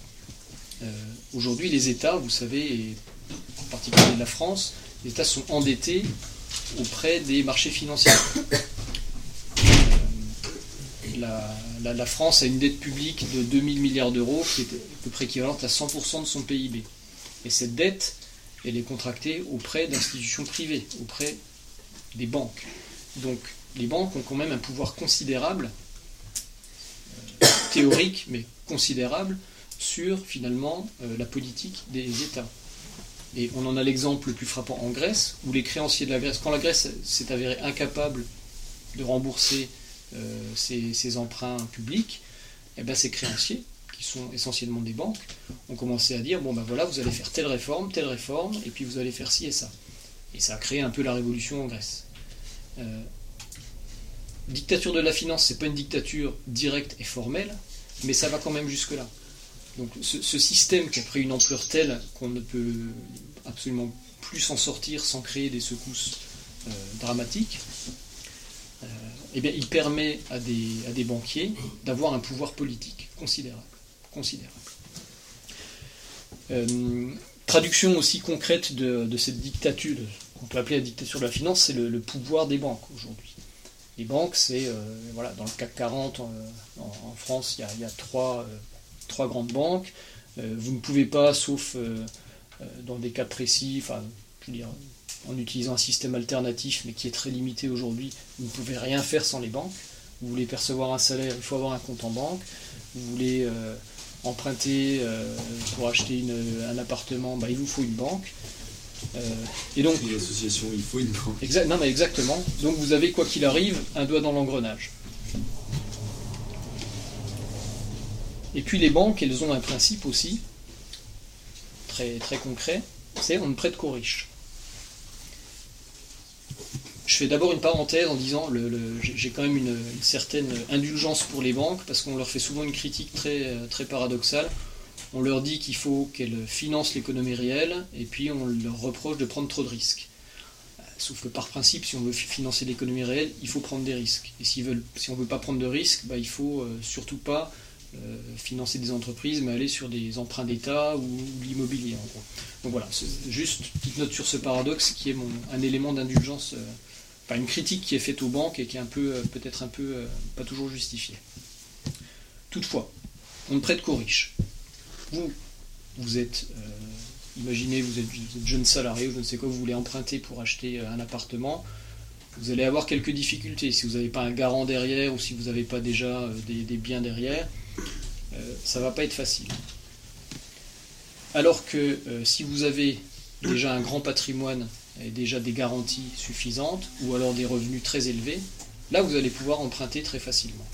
Euh, aujourd'hui, les États, vous savez, en particulier la France, les États sont endettés auprès des marchés financiers. Euh, la, France a une dette publique de 2000 milliards d'euros, qui est à peu près équivalente à 100% de son PIB. Et cette dette, elle est contractée auprès d'institutions privées, auprès des banques. Donc les banques ont quand même un pouvoir considérable théorique, mais considérable, sur finalement euh, la politique des États. Et on en a l'exemple le plus frappant en Grèce, où les créanciers de la Grèce, quand la Grèce s'est avérée incapable de rembourser ses, emprunts publics, eh ben, ces créanciers, qui sont essentiellement des banques, ont commencé à dire bon ben voilà, vous allez faire telle réforme, telle réforme, et puis vous allez faire ci et ça. Et ça a créé un peu la révolution en Grèce. Euh, dictature de la finance, c'est pas une dictature directe et formelle, mais ça va quand même jusque-là. Donc ce, système qui a pris une ampleur telle qu'on ne peut absolument plus s'en sortir sans créer des secousses euh, dramatiques, euh, eh bien, il permet à des, à des banquiers d'avoir un pouvoir politique considérable. considérable. traduction aussi concrète de, cette dictature, qu'on peut appeler la dictature de la finance, c'est le, pouvoir des banques aujourd'hui. Les banques, c'est, euh, voilà, dans le CAC 40, en, France, il y a, trois, euh, trois, grandes banques. Euh, vous ne pouvez pas, sauf dans des cas précis, enfin, je veux dire, en utilisant un système alternatif, mais qui est très limité aujourd'hui, vous ne pouvez rien faire sans les banques. Vous voulez percevoir un salaire, il faut avoir un compte en banque. Vous voulez emprunter pour acheter un appartement, bah, il vous faut une banque.
Euh, et donc, l'association, il faut une banque.
non, mais exactement. Donc vous avez, quoi qu'il arrive, un doigt dans l'engrenage. Et puis les banques, elles ont un principe aussi, très, très concret, c'est on ne prête qu'aux riches. Je fais d'abord une parenthèse en disant le, j'ai quand même une, une, certaine indulgence pour les banques parce qu'on leur fait souvent une critique très, très paradoxale on leur dit qu'il faut qu'elles financent l'économie réelle, et puis on leur reproche de prendre trop de risques. Euh, sauf que par principe, si on veut financer l'économie réelle, il faut prendre des risques. Et si on ne veut pas prendre de risques, bah, il faut euh, surtout pas euh, financer des entreprises, mais aller sur des emprunts d'État ou, l'immobilier en gros. Donc voilà, juste petite note sur ce paradoxe qui est un élément d'indulgence, pas une critique qui est faite aux banques et qui est un peu, peut-être un peu, pas toujours justifiée. Toutefois, on ne prête qu'aux riches vous, vous êtes, euh, imaginez, vous êtes, jeune salarié ou je ne sais quoi, vous voulez emprunter pour acheter euh, un appartement, vous allez avoir quelques difficultés. Si vous n'avez pas un garant derrière ou si vous n'avez pas déjà euh, des, biens derrière, ça ne va pas être facile. Alors que si vous avez déjà un grand patrimoine et déjà des garanties suffisantes ou alors des revenus très élevés, là vous allez pouvoir emprunter très facilement.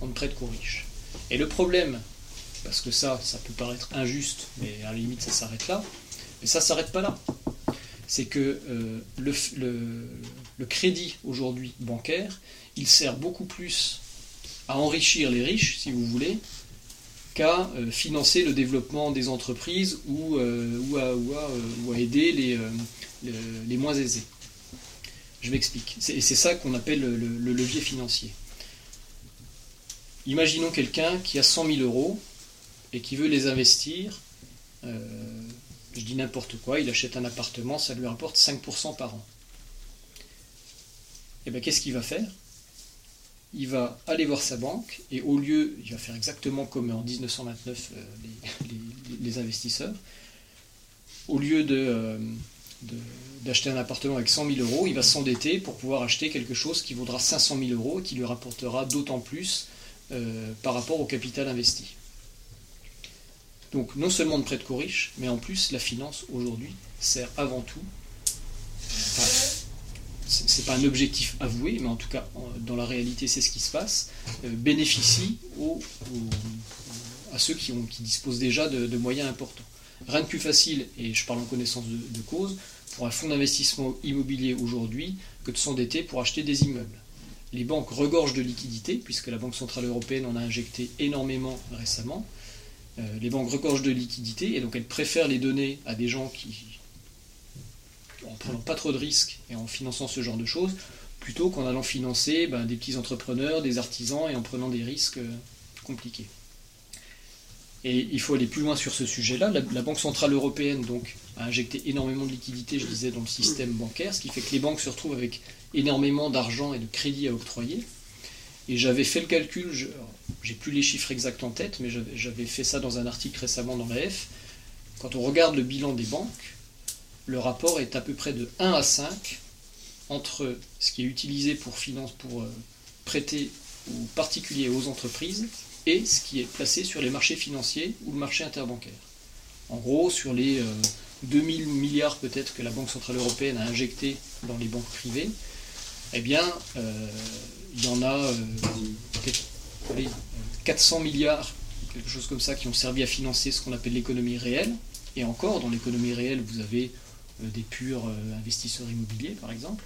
On ne prête qu'aux riches. Et le problème parce que ça, ça peut paraître injuste, mais à la limite ça s'arrête là. Mais ça s'arrête pas là. C'est que euh, le, crédit aujourd'hui bancaire, il sert beaucoup plus à enrichir les riches, si vous voulez, qu'à euh, financer le développement des entreprises ou, euh, à, aider les, les, moins aisés. Je m'explique. Et c'est ça qu'on appelle le, levier financier. Imaginons quelqu'un qui a 100 000 euros et qui veut les investir, euh, je dis n'importe quoi, il achète un appartement, ça lui rapporte 5% par an. Et eh bien qu'est-ce qu'il va faire? Il va aller voir sa banque et au lieu, il va faire exactement comme en 1929 euh, les, investisseurs, au lieu euh, de, d'acheter un appartement avec 100 000 euros, il va s'endetter pour pouvoir acheter quelque chose qui vaudra 500 000 euros et qui lui rapportera d'autant plus par rapport au capital investi. Donc non seulement de prête qu'aux riches, mais en plus la finance aujourd'hui sert avant tout, c'est pas un objectif avoué, mais en tout cas dans la réalité c'est ce qui se passe, euh, bénéficie à ceux qui, disposent déjà de, moyens importants. Rien de plus facile, et je parle en connaissance de, cause, pour un fonds d'investissement immobilier aujourd'hui que de s'endetter pour acheter des immeubles. Les banques regorgent de liquidités, puisque la Banque Centrale Européenne en a injecté énormément récemment, les banques regorgent de liquidités et donc elles préfèrent les donner à des gens qui, en prenant pas trop de risques et en finançant ce genre de choses, plutôt qu'en allant financer ben, des petits entrepreneurs, des artisans et en prenant des risques euh, compliqués. Et il faut aller plus loin sur ce sujet-là. La, Banque Centrale Européenne a injecté énormément de liquidités, je disais, dans le système bancaire, ce qui fait que les banques se retrouvent avec énormément d'argent et de crédits à octroyer. Et j'avais fait le calcul, j'ai plus les chiffres exacts en tête, mais j'avais fait ça dans un article récemment dans la F. Quand on regarde le bilan des banques, le rapport est à peu près de 1 à 5 entre ce qui est utilisé pour finance, pour euh, prêter aux particuliers et aux entreprises, et ce qui est placé sur les marchés financiers ou le marché interbancaire. En gros, sur les 2000 milliards peut-être que la Banque Centrale Européenne a injecté dans les banques privées, eh bien, euh, il y en a 400 milliards, quelque chose comme ça, qui ont servi à financer ce qu'on appelle l'économie réelle. Et encore, dans l'économie réelle, vous avez des purs investisseurs immobiliers, par exemple.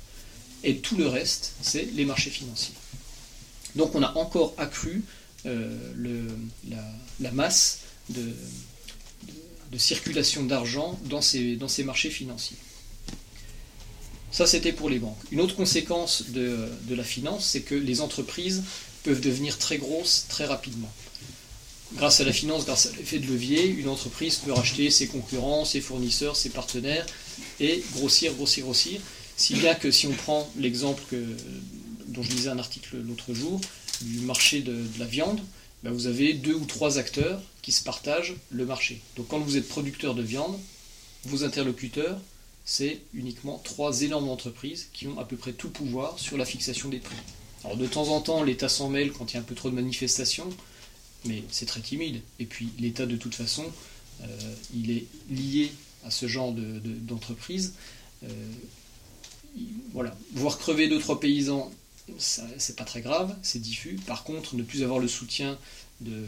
Et tout le reste, c'est les marchés financiers. Donc on a encore accru le, la, masse de, circulation d'argent dans ces marchés financiers. Ça, c'était pour les banques. Une autre conséquence de, la finance, c'est que les entreprises peuvent devenir très grosses très rapidement. Grâce à la finance, grâce à l'effet de levier, une entreprise peut racheter ses concurrents, ses fournisseurs, ses partenaires et grossir, grossir, grossir. Si bien que si on prend l'exemple dont je lisais un article l'autre jour du marché de la viande, ben, vous avez deux ou trois acteurs qui se partagent le marché. Donc quand vous êtes producteur de viande, vos interlocuteurs, c'est uniquement trois énormes entreprises qui ont à peu près tout pouvoir sur la fixation des prix. Alors de temps en temps, l'État s'en mêle quand il y a un peu trop de manifestations, mais c'est très timide. Et puis l'État, de toute façon, euh, il est lié à ce genre d'entreprise. De, euh, voilà, voir crever deux trois paysans c'est pas très grave, c'est diffus. Par contre, ne plus avoir le soutien de,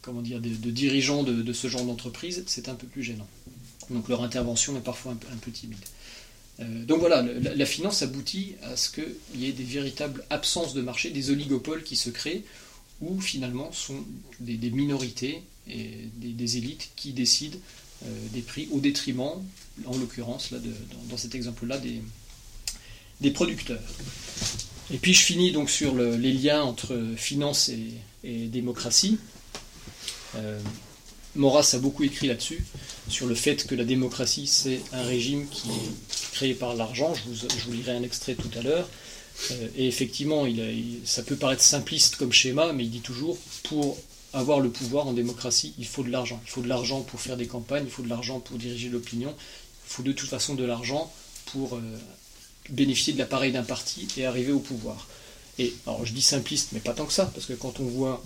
comment dire, de, dirigeants de, ce genre d'entreprise, c'est un peu plus gênant. Donc leur intervention est parfois un peu, timide. Euh, donc voilà, la, finance aboutit à ce qu'il y ait des véritables absences de marché, des oligopoles qui se créent, où finalement sont des, minorités et des, élites qui décident euh, des prix au détriment, en l'occurrence, dans, cet exemple-là, des, des producteurs. Et puis je finis donc sur les liens entre finance et, démocratie. Euh, Maurras a beaucoup écrit là-dessus, sur le fait que la démocratie, c'est un régime qui est créé par l'argent. Je vous, lirai un extrait tout à l'heure. Euh, et effectivement, ça peut paraître simpliste comme schéma, mais il dit toujours, pour avoir le pouvoir en démocratie, il faut de l'argent. Il faut de l'argent pour faire des campagnes, il faut de l'argent pour diriger l'opinion, il faut de toute façon de l'argent pour euh, bénéficier de l'appareil d'un parti et arriver au pouvoir. Et alors je dis simpliste, mais pas tant que ça, parce que quand on voit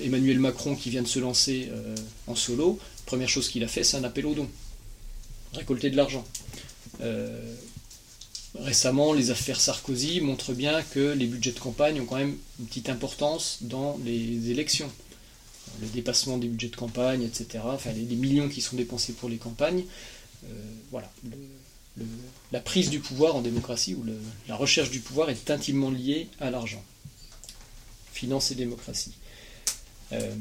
Emmanuel Macron qui vient de se lancer euh, en solo, première chose qu'il a fait, c'est un appel aux dons, récolter de l'argent. Euh, récemment, les affaires Sarkozy montrent bien que les budgets de campagne ont quand même une petite importance dans les élections. Le dépassement des budgets de campagne, etc. Enfin, les, millions qui sont dépensés pour les campagnes. Euh, voilà la prise du pouvoir en démocratie, ou la recherche du pouvoir est intimement liée à l'argent. Finance et démocratie. Euh,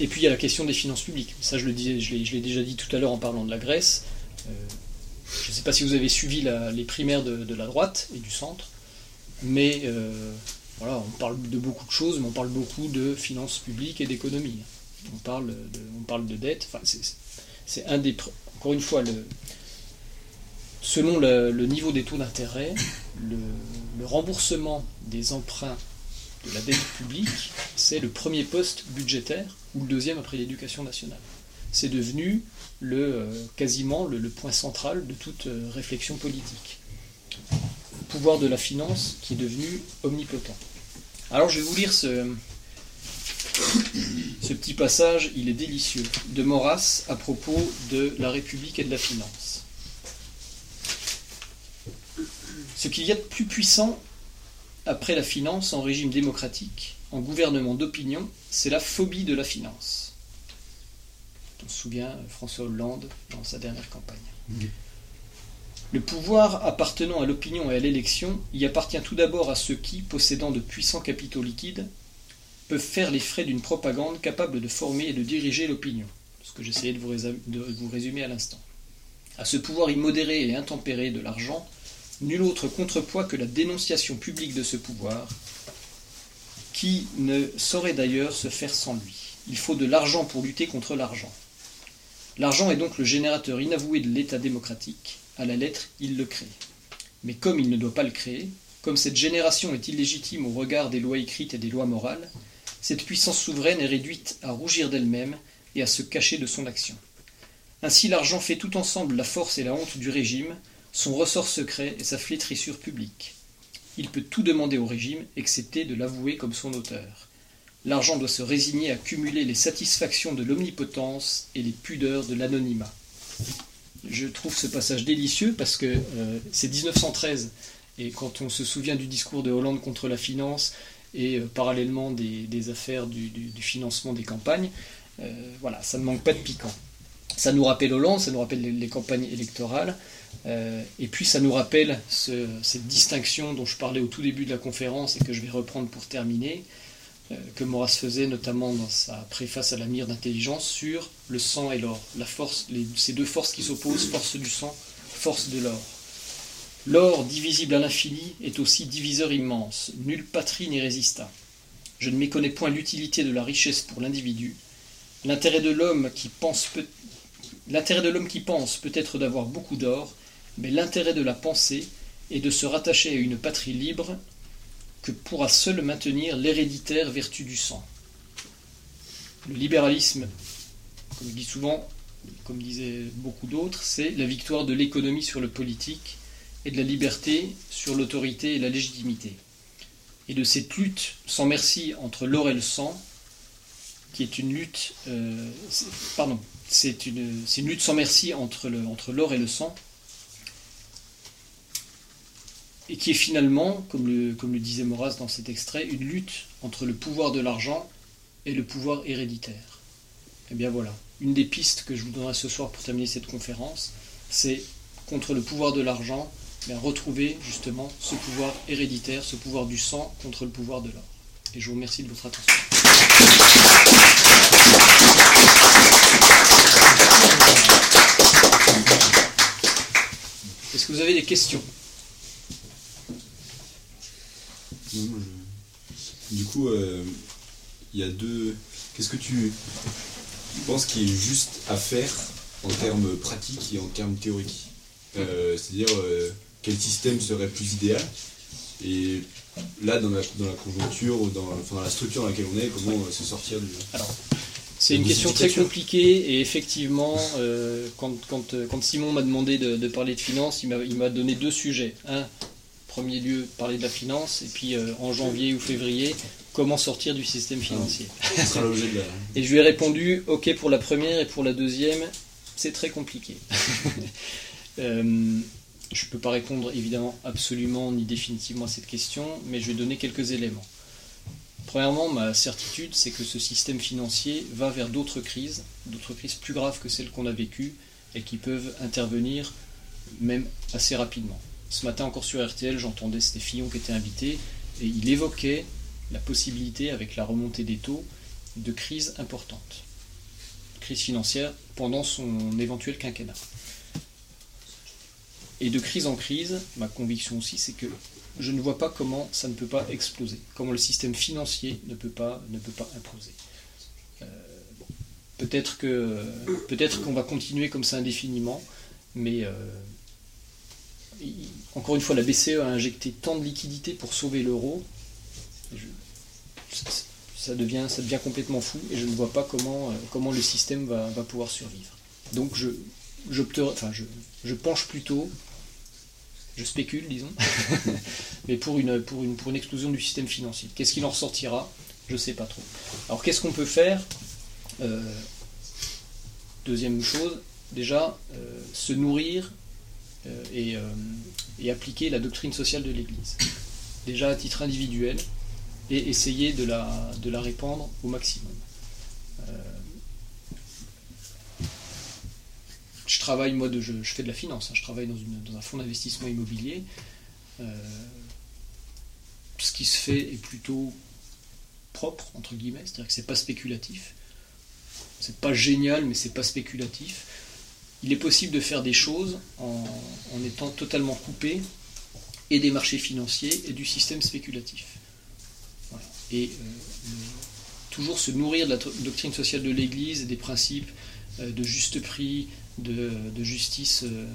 et puis il y a la question des finances publiques. Ça, je l'ai déjà dit tout à l'heure en parlant de la Grèce. Euh, je ne sais pas si vous avez suivi les primaires de, la droite et du centre, mais euh, voilà, on parle de beaucoup de choses, mais on parle beaucoup de finances publiques et d'économie. On parle de, on dette. C'est un des encore une fois, selon le, niveau des taux d'intérêt, le, remboursement des emprunts la dette publique, c'est le premier poste budgétaire ou le deuxième après l'éducation nationale. C'est devenu le, euh, quasiment le, point central de toute euh, réflexion politique. Le pouvoir de la finance qui est devenu omnipotent. Alors je vais vous lire ce, ce petit passage, il est délicieux, de Maurras à propos de la République et de la finance. Ce qu'il y a de plus puissant après la finance en régime démocratique, en gouvernement d'opinion, c'est la phobie de la finance. On se souvient François Hollande dans sa dernière campagne. Le pouvoir appartenant à l'opinion et à l'élection y appartient tout d'abord à ceux qui, possédant de puissants capitaux liquides, peuvent faire les frais d'une propagande capable de former et de diriger l'opinion, ce que j'essayais de vous, résumer à l'instant. À ce pouvoir immodéré et intempéré de l'argent, nul autre contrepoids que la dénonciation publique de ce pouvoir, qui ne saurait d'ailleurs se faire sans lui. Il faut de l'argent pour lutter contre l'argent. L'argent est donc le générateur inavoué de l'État démocratique, à la lettre il le crée. Mais comme il ne doit pas le créer, comme cette génération est illégitime au regard des lois écrites et des lois morales, cette puissance souveraine est réduite à rougir d'elle-même et à se cacher de son action. Ainsi l'argent fait tout ensemble la force et la honte du régime, son ressort secret et sa flétrissure publique. Il peut tout demander au régime, excepté de l'avouer comme son auteur. L'argent doit se résigner à cumuler les satisfactions de l'omnipotence et les pudeurs de l'anonymat. Je trouve ce passage délicieux parce que euh, c'est 1913 et quand on se souvient du discours de Hollande contre la finance et euh, parallèlement des, affaires du, financement des campagnes, euh, voilà, ça ne manque pas de piquant. Ça nous rappelle Hollande, ça nous rappelle les, campagnes électorales, et puis ça nous rappelle cette distinction dont je parlais au tout début de la conférence et que je vais reprendre pour terminer, euh, que Maurras faisait notamment dans sa préface à la mire d'intelligence sur le sang et l'or, la force, ces deux forces qui s'opposent, force du sang, force de l'or. L'or, divisible à l'infini, est aussi diviseur immense, nulle patrie n'y résista. Je ne méconnais point l'utilité de la richesse pour l'individu. L'intérêt de l'homme qui pense peut L'intérêt de l'homme qui pense peut être d'avoir beaucoup d'or, mais l'intérêt de la pensée est de se rattacher à une patrie libre que pourra seul maintenir l'héréditaire vertu du sang. Le libéralisme, comme je dis souvent, comme disaient beaucoup d'autres, c'est la victoire de l'économie sur le politique et de la liberté sur l'autorité et la légitimité. Et de cette lutte sans merci entre l'or et le sang, qui est une lutte, euh, pardon, c'est une, lutte sans merci entre l'or et le sang, et qui est finalement, comme le, comme le disait Maurras dans cet extrait, une lutte entre le pouvoir de l'argent et le pouvoir héréditaire. Et eh bien voilà, une des pistes que je vous donnerai ce soir pour terminer cette conférence, c'est contre le pouvoir de l'argent, bien retrouver justement ce pouvoir héréditaire, ce pouvoir du sang contre le pouvoir de l'or. Et je vous remercie de votre attention. Est-ce que vous avez des questions?
Du coup, euh, il y a deux. Qu'est-ce que tu penses qui est juste à faire en termes pratiques et en termes théoriques euh, C'est-à-dire, euh, quel système serait plus idéal Et là, dans la, dans la conjoncture, ou dans, la structure dans laquelle on est, comment se sortir du.
c'est une question très compliquée et effectivement, quand, quand, Simon m'a demandé de, de, parler de finance, il m'a donné deux sujets. Un, premier lieu parler de la finance, et puis euh, en janvier ou février, comment sortir du système financier. et je lui ai répondu, ok pour la première, et pour la deuxième, c'est très compliqué. euh, je ne peux pas répondre évidemment absolument ni définitivement à cette question, mais je vais donner quelques éléments. Premièrement, ma certitude, c'est que ce système financier va vers d'autres crises, d'autres crises plus graves que celles qu'on a vécues et qui peuvent intervenir même assez rapidement. Ce matin encore sur RTL, j'entendais c'était Fillon qui était invité, et il évoquait la possibilité, avec la remontée des taux, de crise importante. Crise financière pendant son éventuel quinquennat. Et de crise en crise, ma conviction aussi, c'est que je ne vois pas comment ça ne peut pas exploser, comment le système financier ne peut pas, ne peut pas imploser. Euh, peut-être que peut-être qu'on va continuer comme ça indéfiniment, mais euh, encore une fois, la BCE a injecté tant de liquidités pour sauver l'euro. Ça devient, complètement fou et je ne vois pas comment, euh, le système va, pouvoir survivre. Donc je, penche plutôt, je spécule disons, mais pour une explosion du système financier. Qu'est-ce qu'il en ressortira? Je ne sais pas trop. Alors qu'est-ce qu'on peut faire? Euh, Deuxième chose, déjà, euh, se nourrir euh, euh, et, appliquer la doctrine sociale de l'Église, déjà à titre individuel, et essayer de la, de la répandre au maximum. Euh, je travaille, moi, de, je, fais de la finance, hein. je travaille dans un fonds d'investissement immobilier. ce qui se fait est plutôt propre, entre guillemets, c'est-à-dire que c'est pas spéculatif. C'est pas génial, mais c'est pas spéculatif il est possible de faire des choses en, étant totalement coupé et des marchés financiers et du système spéculatif. Et euh, toujours se nourrir de la doctrine sociale de l'Église et des principes euh, de juste prix, de, justice euh,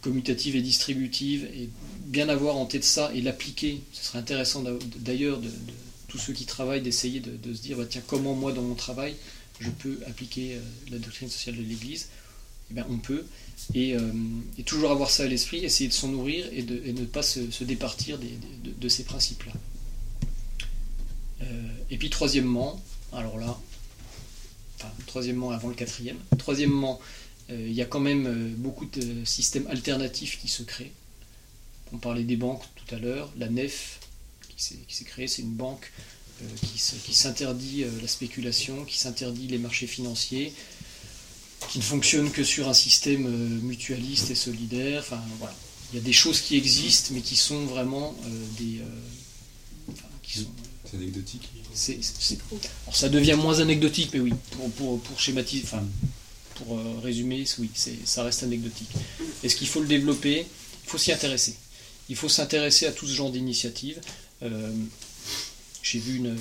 commutative et distributive, et bien avoir en tête ça et l'appliquer. Ce serait intéressant d'ailleurs de, tous ceux qui travaillent d'essayer de, se dire bah, tiens, comment moi dans mon travail je peux appliquer la doctrine sociale de l'Église eh ben, on peut. Euh, et, toujours avoir ça à l'esprit, essayer de s'en nourrir et, ne pas se, départir de, ces principes-là. Euh, et puis troisièmement, alors là, enfin troisièmement avant le quatrième, troisièmement, euh, il y a quand même beaucoup de systèmes alternatifs qui se créent. On parlait des banques tout à l'heure, la NEF qui s'est- créée, c'est une banque qui s'interdit la spéculation, qui s'interdit les marchés financiers, qui ne fonctionne que sur un système euh, mutualiste et solidaire. Enfin voilà, il y a des choses qui existent, mais qui sont vraiment euh, des, euh, enfin, qui sont
C'est anecdotique.
c'est- c'est- alors ça devient moins anecdotique, mais oui, pour, pour, pour schématiser, enfin, pour euh, résumer, oui, c'est- ça reste anecdotique. Est-ce qu'il faut le développer? Il faut s'y intéresser. Il faut s'intéresser à tout ce genre d'initiatives. Euh, J'ai vu une,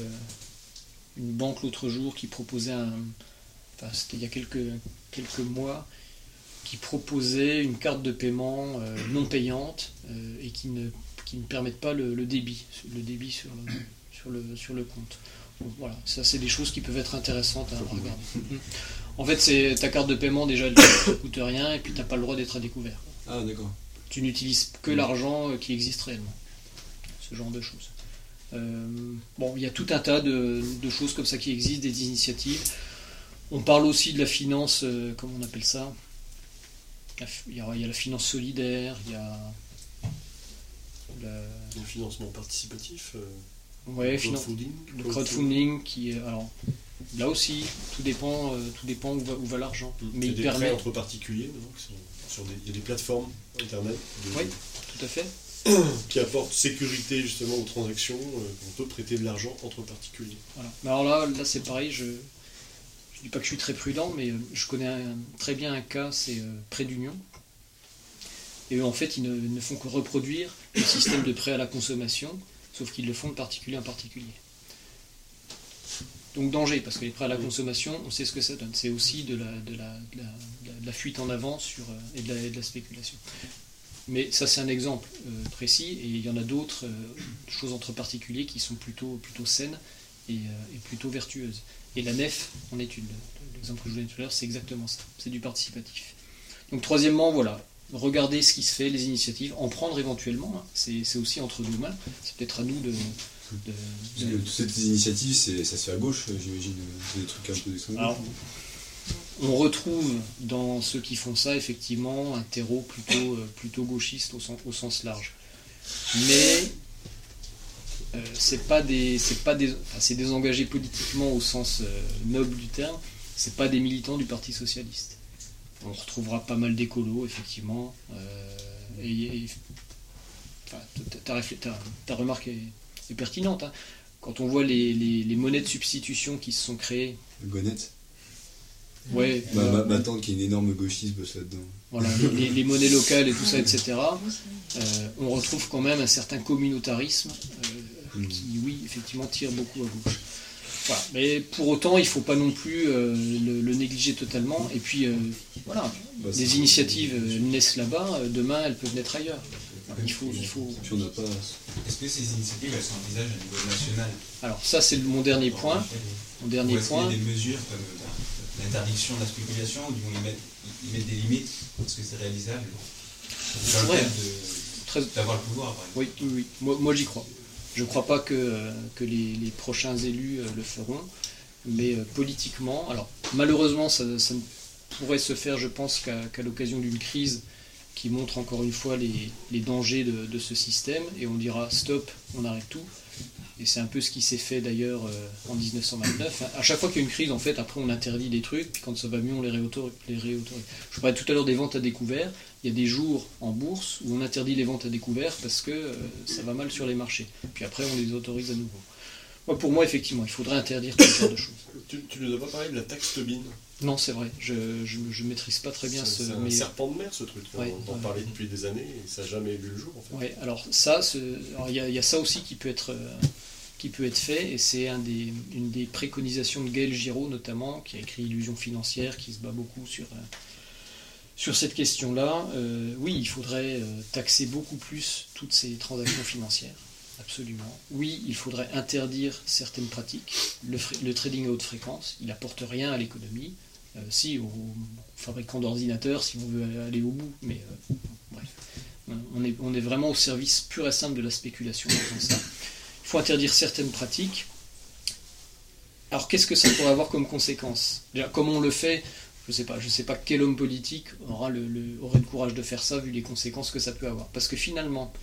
une banque l'autre jour qui proposait un. Enfin, c'était il y a quelques, quelques mois, qui proposait une carte de paiement euh, non payante euh, et qui ne, qui ne permettent pas le, le débit, le débit sur le, sur le, sur le compte. Donc, voilà, ça c'est des choses qui peuvent être intéressantes à regarder. Mhm. En fait, c'est ta carte de paiement déjà, elle ne te coûte rien et puis tu n'as pas le droit d'être à découvert.
Ah, d'accord.
Tu n'utilises que l'argent euh, qui existe réellement. Ce genre de choses. Euh, bon, il y a tout un tas de, de choses comme ça qui existent, des initiatives. On parle aussi de la finance, euh, comment on appelle ça? Il y, a, il y a la finance solidaire, il y a. la-
Le financement participatif, euh,
ouais, finan-
crowdfunding,
le crowdfunding qui est. Alors, là aussi, tout dépend, euh, tout dépend où va, où va l'argent.
Mm.
Mais
il des
permet.
prêts entre particuliers, sont sur des, il y a des plateformes internet de-
Oui. Tout à fait.
qui apportent sécurité justement aux transactions. euh, on peut prêter de l'argent entre particuliers.
Voilà. Mais alors là, là c'est pareil, je dis pas que je suis très prudent, mais euh, je connais un- très bien un cas, c'est euh, Prêt d'Union. Et eux, en fait, ils ne, ne font que reproduire le système de prêt à la consommation, sauf qu'ils le font de particulier en particulier. Donc danger, parce que les prêts à la consommation, on sait ce que ça donne. C'est aussi de la, de, la, de, la, de la- de la fuite en avant sur, euh, et, de la, et spéculation. Mais ça, c'est un exemple euh, précis, et il y en a d'autres euh, choses entre particuliers qui sont plutôt, plutôt saines et, euh, et plutôt vertueuses. Et la nef en est une. L'exemple que je vous donnais tout à l'heure, c'est exactement ça. C'est du participatif. Donc, troisièmement, voilà, regarder ce qui se fait, les initiatives, en prendre éventuellement. hein. C'est aussi entre nous mains. C'est peut-être à nous de.
que toutes ces initiatives, ça se fait à gauche, euh, j'imagine. euh, des trucs un peu d'extrême
on retrouve dans ceux qui font ça effectivement un terreau plutôt, euh, plutôt gauchiste au sens, au sens large. Mais c'est pas des, c'est pas des, enfin, c'est des engagés politiquement au sens euh, noble du terme. C'est pas des militants du Parti socialiste. On retrouvera pas mal d'écolos effectivement. euh, et, et- enfin, ta- ta, ta- ta remarque est, est pertinente. hein. Quand on voit les, les- les monnaies de substitution qui se sont créées,
Gonette.
ouais,
Ma,
euh,
ma, ma tante qui est une énorme gauchiste bosse là-dedans.
voilà, les, les monnaies locales et tout ça, etc., euh, on retrouve quand même un certain communautarisme euh,
Mm.
qui, oui, effectivement, tire beaucoup à gauche. Voilà. Mais pour autant, il ne faut pas non plus euh, le, le négliger totalement. Et puis, euh, voilà,
Bah,
les initiatives euh, naissent là-bas, euh, demain, elles peuvent naître ailleurs. Il faut, il faut...
Si on n'a pas.
Est-ce que ces initiatives, elles s'envisagent à niveau national?
Alors, ça, c'est mon dernier point. Mon
Ou
dernier
y
point.
a des mesures comme l'interdiction de la spéculation où ils mettre des limites Est-ce que c'est réalisable? Dans le cadre d'avoir le pouvoir, par exemple.
Oui, oui, oui. Moi, moi, j'y crois. Je ne crois pas que, les, prochains élus euh, le feront, mais euh, politiquement, alors malheureusement, ça, ne pourrait se faire, je pense, qu'à l'occasion d'une crise qui montre encore une fois les, dangers de ce système, et on dira stop, on arrête tout. Et c'est un peu ce qui s'est fait d'ailleurs euh, en 1929. À chaque fois qu'il y a une crise, en fait, après on interdit des trucs, puis quand ça va mieux, on les réautorise. Je parlais tout à l'heure des ventes à découvert. Il y a des jours en bourse où on interdit les ventes à découvert parce que euh, ça va mal sur les marchés. Puis après, on les autorise à nouveau. Moi, pour moi, effectivement, il faudrait interdire ce genre de choses.
Tu, tu nous as pas parlé de la taxe Tobin?
Non, c'est vrai. Je, je, je maîtrise pas très bien ce.
c'est un
mais-
serpent de mer ce truc.
Ouais,
on en parlait depuis des années et ça n'a jamais vu le jour en fait.
Ouais, alors ça, il y, a- il y a ça aussi qui peut être, euh, qui peut être fait, et c'est un des, une des préconisations de Gaël Giraud notamment, qui a écrit Illusion financière, qui se bat beaucoup sur, euh, sur cette question-là. Euh, oui, il faudrait taxer beaucoup plus toutes ces transactions financières, absolument. Oui, il faudrait interdire certaines pratiques. Le, trading à haute fréquence, il n'apporte rien à l'économie. Euh, si, aux fabricants d'ordinateurs, si on veut aller au bout, mais euh, bref. On est, on est vraiment au service pur et simple de la spéculation. Il faut interdire certaines pratiques. Alors qu'est-ce que ça pourrait avoir comme conséquence? Déjà, Comme on le fait, je sais sais pas quel homme politique aura aurait le courage de faire ça vu les conséquences que ça peut avoir. Parce que finalement,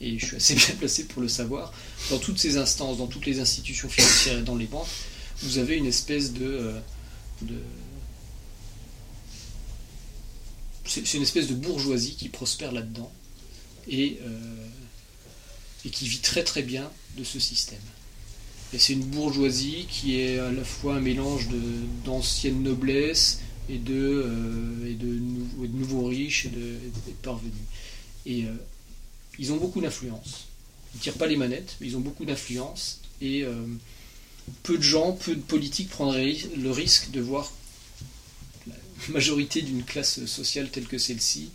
et je suis assez bien placé pour le savoir, dans toutes ces instances, dans toutes les institutions financières et dans les banques, vous avez une espèce de, euh, c'est une espèce de bourgeoisie qui prospère là-dedans et, euh, et qui vit très très bien de ce système. Et c'est une bourgeoisie qui est à la fois un mélange d'ancienne noblesse et de, euh, et, de nouveaux riches et de, parvenus. Et ils ont beaucoup d'influence. Ils ne tirent pas les manettes, mais ils ont beaucoup d'influence. Et euh, peu de gens, peu de politiques prendraient le risque de voir la majorité d'une classe sociale telle que celle-ci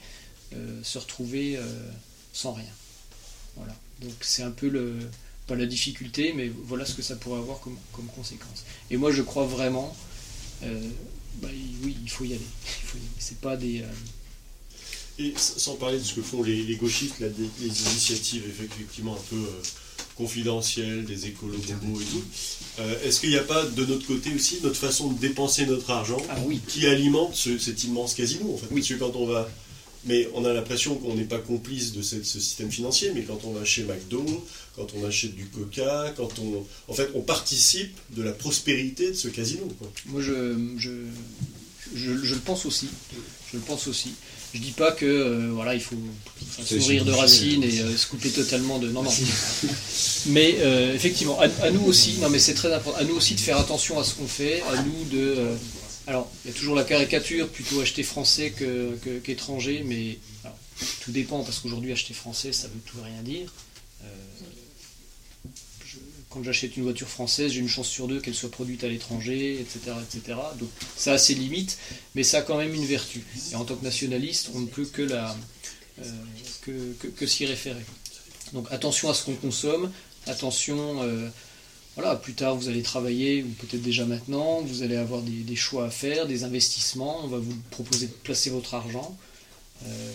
euh, se retrouver euh, sans rien. Voilà. Donc c'est un peu le, pas la difficulté, mais voilà ce que ça pourrait avoir comme, conséquence. Et moi je crois vraiment, bah, oui, il faut y aller. Aller. C'est pas des.
Et sans parler de ce que font les, les gauchistes, là, des, des initiatives effectivement un peu euh, confidentielles, des écolos bobos et tout, euh, est-ce qu'il n'y a pas de notre côté aussi notre façon de dépenser notre argent
Ah oui.
qui alimente ce- cet immense casino en fait?
Oui.
Parce que quand on va. Mais on a l'impression qu'on n'est pas complice de ce système financier, mais quand on va chez McDo, quand on achète du Coca, quand on. En fait, on participe de la prospérité de ce casino. Quoi.
Moi, je, je, je, je le pense aussi. Je le pense aussi. Je dis pas que euh, voilà, il faut sourire de racine et euh, se couper totalement de. Non, non. Mais euh, effectivement, à, à nous aussi. Non, mais c'est très important. À nous aussi de faire attention à ce qu'on fait. À nous de. euh, alors, il y a toujours la caricature, plutôt acheter français que- que- qu'étranger, mais alors, tout dépend parce qu'aujourd'hui acheter français, ça veut tout rien dire. Quand j'achète une voiture française, j'ai une chance sur deux qu'elle soit produite à l'étranger, etc., etc. Donc ça a ses limites, mais ça a quand même une vertu. Et en tant que nationaliste, on ne peut que, la, euh, s'y référer. Donc attention à ce qu'on consomme, attention, euh, voilà, plus tard vous allez travailler, ou peut-être déjà maintenant, vous allez avoir des, choix à faire, des investissements, on va vous proposer de placer votre argent. Euh,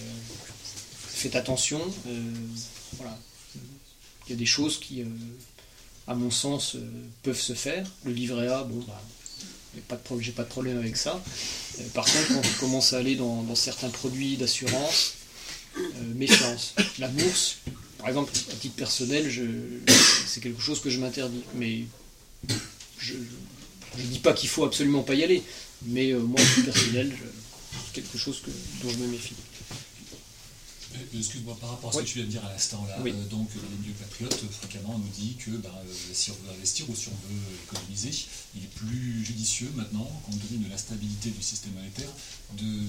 faites attention, voilà. Il y a des choses qui, à mon sens, euh, peuvent se faire. Le livret A, bon, bah, a pas de j'ai pas de problème avec ça. Euh, par contre, quand on commence à aller dans, certains produits d'assurance, euh, méfiance. La bourse, par exemple, à titre personnel, c'est quelque chose que je m'interdis. Mais je ne dis pas qu'il faut absolument pas y aller. Mais moi, à titre personnel, c'est quelque chose que, dont je me méfie.
Euh, Excuse-moi, par rapport à ce
Oui.
que tu viens de dire à l'instant là,
Oui.
euh, donc euh, patriotes euh, fréquemment nous dit que ben, euh, si on veut investir ou si on veut économiser, il est plus judicieux maintenant, compte tenu de l'instabilité du système monétaire,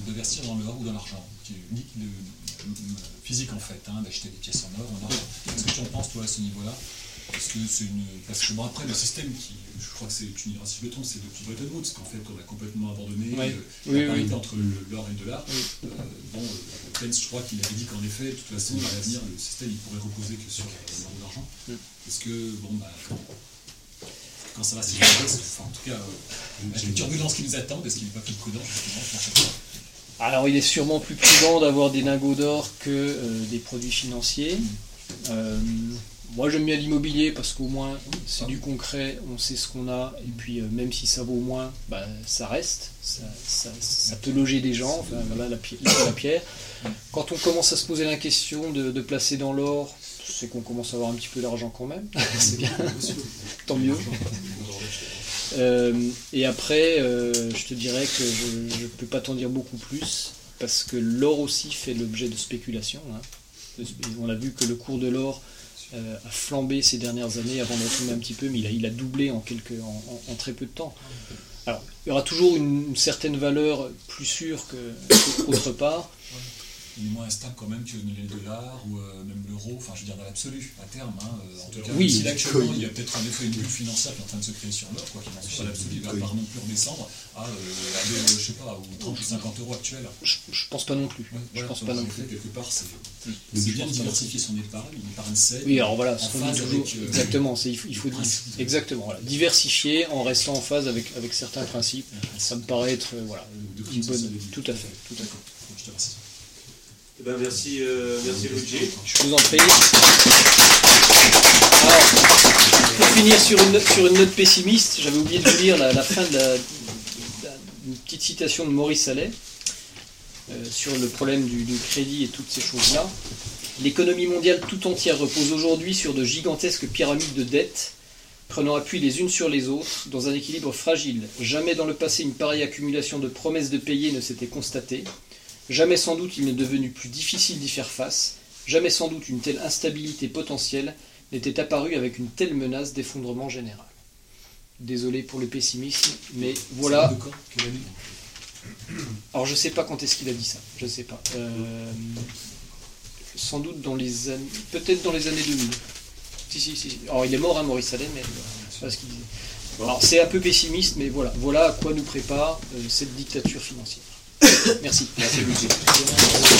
d'investir dans l'or ou dans l'argent, qui est unique, le- le- physique en fait, hein, d'acheter des pièces en or en argent. Qu'est-ce que tu en penses toi à ce niveau-là? Parce que c'est une. Parce que bon après le système qui, je crois que c'est, je me trompe, c'est depuis Bretton Woods qu'en fait on a complètement abandonné
Ouais.
euh,
Oui,
la parité
oui.
entre l'or et le dollar. Euh, bon, euh, Keynes, je crois qu'il avait dit qu'en effet, de toute façon, à l'avenir, le système il pourrait reposer que sur euh, l'argent.
Mm.
Est-ce que, bon, bah, quand ça va se faire, enfin, en tout cas, euh, avec les turbulences qui nous attendent, est-ce qu'il n'est pas plus prudent, justement,
Alors, il est sûrement plus prudent d'avoir des lingots d'or que euh, des produits financiers. Euh, moi, j'aime bien l'immobilier parce qu'au moins, c'est du concret, on sait ce qu'on a, et puis euh, même si ça vaut moins, bah, ça reste, ça, ça- ça peut loger des gens, enfin, voilà la, pi- la- la pierre. Quand on commence à se poser la question de, de placer dans l'or, c'est qu'on commence à avoir un petit peu d'argent quand même, c'est bien, tant mieux. Euh, et après, euh, je te dirais que je ne peux pas t'en dire beaucoup plus, parce que l'or aussi fait l'objet de spéculation. hein. On a vu que le cours de l'or euh, a flambé ces dernières années avant de retomber un petit peu, mais il a, doublé en, très peu de temps. Alors, il y aura toujours une, certaine valeur plus sûre qu'autre part.
Il est moins instable quand même que le dollar ou euh, même l'euro, enfin, je veux dire, dans l'absolu, à terme. hein, euh, en tout cas,
Oui.
si là, actuellement, il y a peut-être en effet une bulle financière qui est en train de se créer sur l'or, quoi, qui n'en soit l'absolu, il va pas non plus redescendre à, euh, à des, je sais pas, aux 30 ou 50 euros actuels.
Je, je pense pas non plus.
Ouais,
Je
voilà,
pense pas non plus.
quelque part, c'est bien de diversifier son épargne, une épargne saine.
Oui, alors voilà,
en
ce qu'on dit
phase
toujours.
avec, euh,
exactement, c'est il faut, il faut exactement, voilà, diversifier en restant en phase avec, avec certains principes. Ça me paraît être euh, voilà, une bonne. Tout à fait, tout à fait.
D'accord, je te remercie.
Eh ben, merci, euh, merci Luigi.
Je vous en prie. Alors, pour finir. sur une, sur une note pessimiste, j'avais oublié de vous lire la, fin de la, petite citation de Maurice Allais euh, sur le problème du crédit et toutes ces choses-là. L'économie mondiale tout entière repose aujourd'hui sur de gigantesques pyramides de dettes, prenant appui les unes sur les autres, dans un équilibre fragile. Jamais dans le passé une pareille accumulation de promesses de payer ne s'était constatée. Jamais sans doute il n'est devenu plus difficile d'y faire face. Jamais sans doute une telle instabilité potentielle n'était apparue avec une telle menace d'effondrement général. Désolé pour le pessimisme, mais voilà. Alors je sais pas quand est-ce qu'il a dit ça, je sais pas. Euh, sans doute dans les années, peut-être dans les années 2000. Si si si. Alors il est mort, hein, Maurice Allais, mais c'est pas ce qu'il disait. Alors c'est un peu pessimiste, mais voilà, voilà à quoi nous prépare euh, cette dictature financière. Merci.
Merci, Lucie.